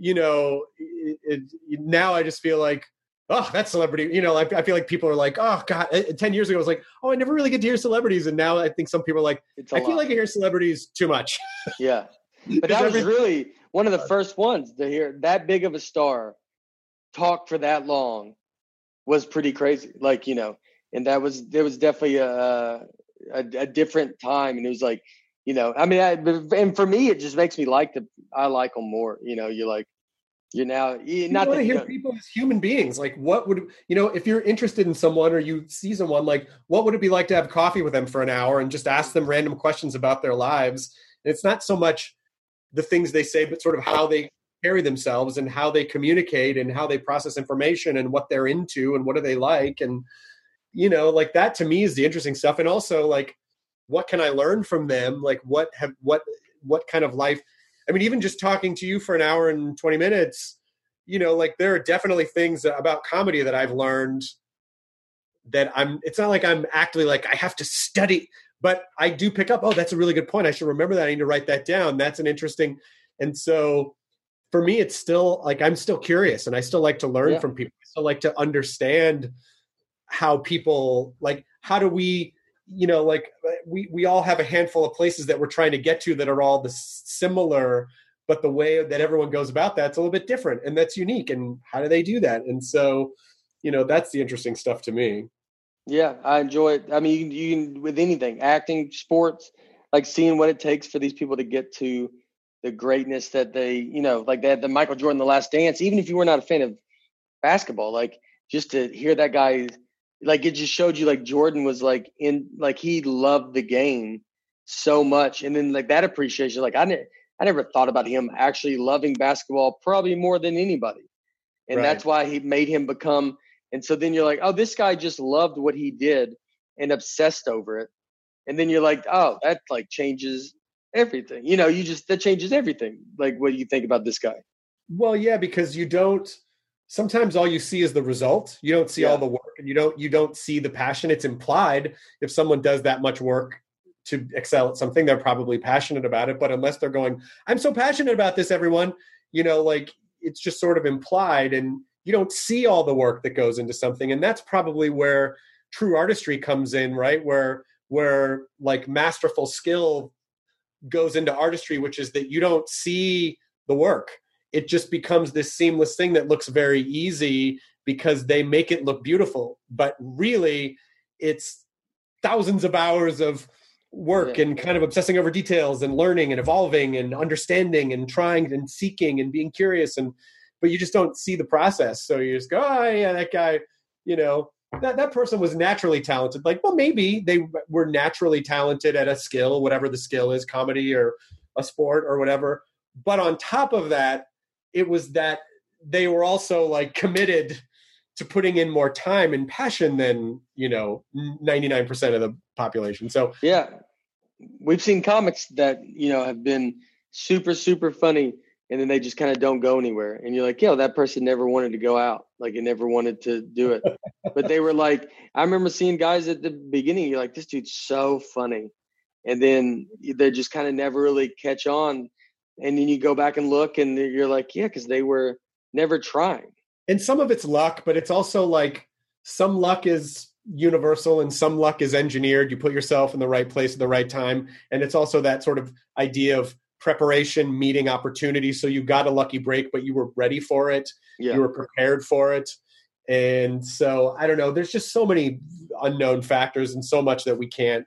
you know it, it, now i just feel like oh that celebrity you know I, I feel like people are like oh god 10 years ago i was like oh i never really get to hear celebrities and now i think some people are like i feel like i hear celebrities too much yeah. But that was really one of the uh, first ones to hear that big of a star talk for that long was pretty crazy. Like, you know, and that was, there was definitely a, a, a different time. And it was like, you know, I mean, I, and for me, it just makes me like the, I like them more. You know, you're like, you're now you, You not want to hear people as human beings. Like, what would you know if you're interested in someone or you see someone? Like, what would it be like to have coffee with them for an hour and just ask them random questions about their lives? And it's not so much the things they say, but sort of how they carry themselves and how they communicate and how they process information and what they're into and what do they like and you know, like that to me is the interesting stuff. And also, like, what can I learn from them? Like, what have what what kind of life? I mean, even just talking to you for an hour and 20 minutes, you know, like there are definitely things about comedy that I've learned that I'm, it's not like I'm actively like, I have to study, but I do pick up, oh, that's a really good point. I should remember that. I need to write that down. That's an interesting. And so for me, it's still like, I'm still curious and I still like to learn Yeah. from people. I still like to understand how people, like, how do we, you know like uh, we we all have a handful of places that we're trying to get to that are all the similar but the way that everyone goes about that's a little bit different and that's unique and how do they do that and so you know that's the interesting stuff to me Yeah, I enjoy it. I mean, you can, with anything, acting, sports, like seeing what it takes for these people to get to the greatness that they, you know, like they had the Michael Jordan, The Last Dance. Even if you were not a fan of basketball, like just to hear that guy, like it just showed you like Jordan was like in, like he loved the game so much, and then like that appreciation, like I ne- I never thought about him actually loving basketball probably more than anybody, and Right. that's why he made him become and so then you're like, oh, this guy just loved what he did and obsessed over it. And then you're like, oh, that like changes everything. You know, you just that changes everything. Like what do you think about this guy? well yeah because you don't sometimes all you see is the result you don't see Yeah. all the work you don't you don't see the passion. It's implied if someone does that much work to excel at something they're probably passionate about it. But unless they're going i'm so passionate about this everyone you know like it's just sort of implied and you don't see all the work that goes into something. And that's probably where true artistry comes in right? Where where like masterful skill goes into artistry which is that you don't see the work. It just becomes this seamless thing that looks very easy because they make it look beautiful but really it's thousands of hours of work Yeah. and kind of obsessing over details and learning and evolving and understanding and trying and seeking and being curious and but you just don't see the process. So you just go oh yeah that guy you know that, that person was naturally talented. Like well maybe they were naturally talented at a skill whatever the skill is comedy or a sport or whatever. But on top of that it was that they were also like committed to putting in more time and passion than you know 99% of the population so Yeah. We've seen comics that, you know, have been super, super funny and then they just kind of don't go anywhere. And you're like, yo, that person never wanted to go out. Like it never wanted to do it. but they were like, I remember seeing guys at the beginning, you're like, this dude's so funny. And then they just kind of never really catch on. And then you go back and look and you're like, yeah, because they were never trying. And some of it's luck but it's also like some luck is universal and some luck is engineered. You put yourself in the right place at the right time. And it's also that sort of idea of preparation meeting opportunity. So you got a lucky break but you were ready for it. Yeah. you were prepared for it. And so i don't know there's just so many unknown factors and so much that we can't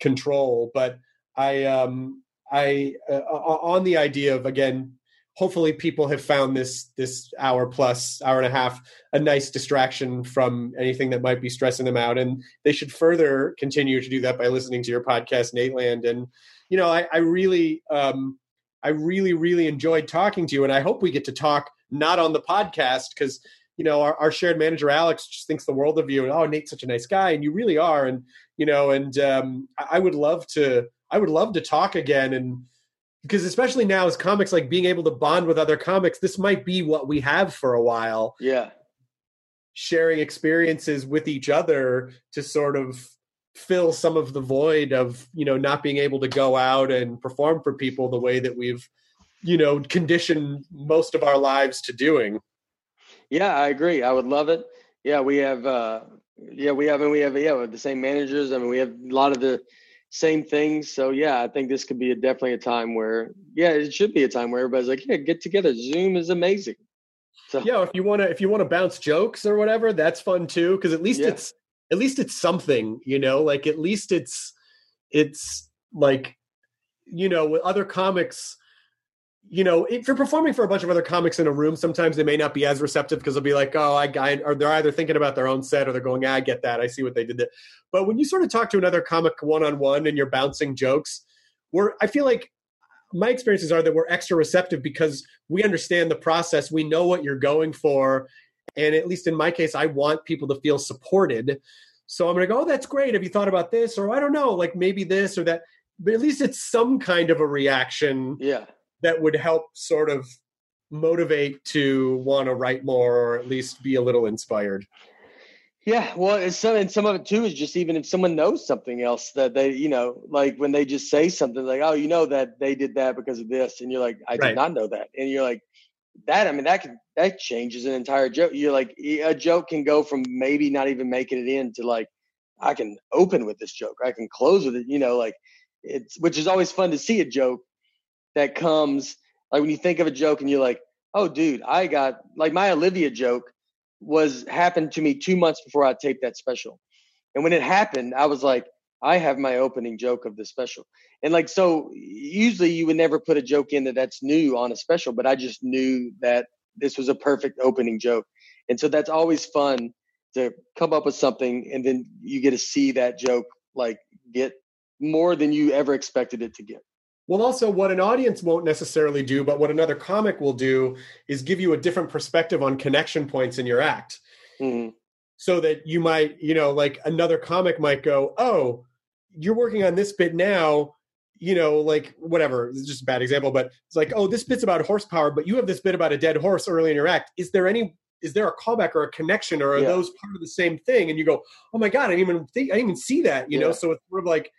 control. But i um i uh, on the idea of again hopefully people have found this this hour plus hour and a half a nice distraction from anything that might be stressing them out. And they should further continue to do that by listening to your podcast nateland and you know i, I really um i really really enjoyed talking to you. And i hope we get to talk not on the podcast because you know our, our shared manager alex just thinks the world of you. And oh nate's such a nice guy. And you really are. And you know and um I, I would love to i would love to talk again and because especially now as comics like being able to bond with other comics this might be what we have for a while Yeah. sharing experiences with each other to sort of fill some of the void of you know not being able to go out and perform for people the way that we've you know conditioned most of our lives to doing Yeah, I agree. I would love it. Yeah, we have uh yeah, we have and we have yeah, we have the same managers. I mean, we have a lot of the same things. So yeah, I think this could be a, definitely a time where yeah, it should be a time where everybody's like, yeah, get together. Zoom is amazing. So yeah if you want to if you want to bounce jokes or whatever that's fun too because at least Yeah. it's at least it's something you know like at least it's it's like you know with other comics you know, if you're performing for a bunch of other comics in a room, sometimes they may not be as receptive because they'll be like, oh, I or they're either thinking about their own set or they're going, ah, I get that. I see what they did there. But when you sort of talk to another comic one on one and you're bouncing jokes, we're, I feel like my experiences are that we're extra receptive because we understand the process. We know what you're going for. And at least in my case, I want people to feel supported. So I'm going to go, oh, that's great. Have you thought about this? Or I don't know, like maybe this or that. But at least it's some kind of a reaction. Yeah that would help sort of motivate to want to write more or at least be a little inspired. Yeah, well, some and some of it too is just even if someone knows something else that they, you know, like when they just say something like, "Oh, you know that they did that because of this," and you're like, "I right. did not know that," and you're like, "That, I mean, that can that changes an entire joke." You're like, a joke can go from maybe not even making it in to like, I can open with this joke, I can close with it, you know, like it's which is always fun to see a joke that comes like when you think of a joke and you're like, oh, dude, I got like my Olivia joke was happened to me two months before I taped that special. And when it happened, I was like, I have my opening joke of the special. And like, so usually you would never put a joke in that that's new on a special, but I just knew that this was a perfect opening joke. And so that's always fun to come up with something and then you get to see that joke like get more than you ever expected it to get. Well, also, what an audience won't necessarily do, but what another comic will do is give you a different perspective on connection points in your act. Mm-hmm. So that you might, you know, like another comic might go, Oh, you're working on this bit now, you know, like whatever, it's just a bad example, but it's like, Oh, this bit's about horsepower, but you have this bit about a dead horse early in your act. Is there any is there a callback or a connection or are yeah. those part of the same thing? And you go, oh my god, I didn't even think, I didn't even see that, you yeah. know. So it's sort of like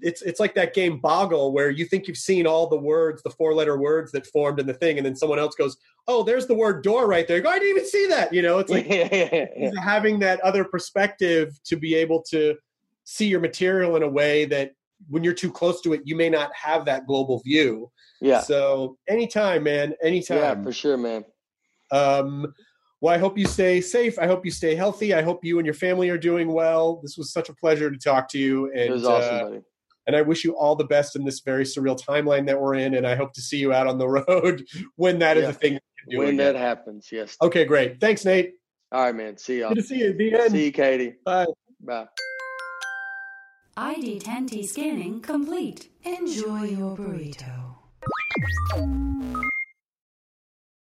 it's it's like that game Boggle where you think you've seen all the words, the four letter words that formed in the thing, and then someone else goes, "Oh, there's the word door right there." You go, I didn't even see that. You know, it's like having that other perspective to be able to see your material in a way that when you're too close to it, you may not have that global view. Yeah. So anytime, man, anytime. Yeah, for sure, man. Um, well, I hope you stay safe. I hope you stay healthy. I hope you and your family are doing well. This was such a pleasure to talk to you. And, it was awesome, uh, buddy and I wish you all the best in this very surreal timeline that we're in. And I hope to see you out on the road when that yeah. is a thing. when again. that happens, yes. Okay, great. Thanks, Nate. All right, man. See y'all. Good to see you. The end. See you, Katie. Bye. Bye. ID10T scanning complete. Enjoy your burrito.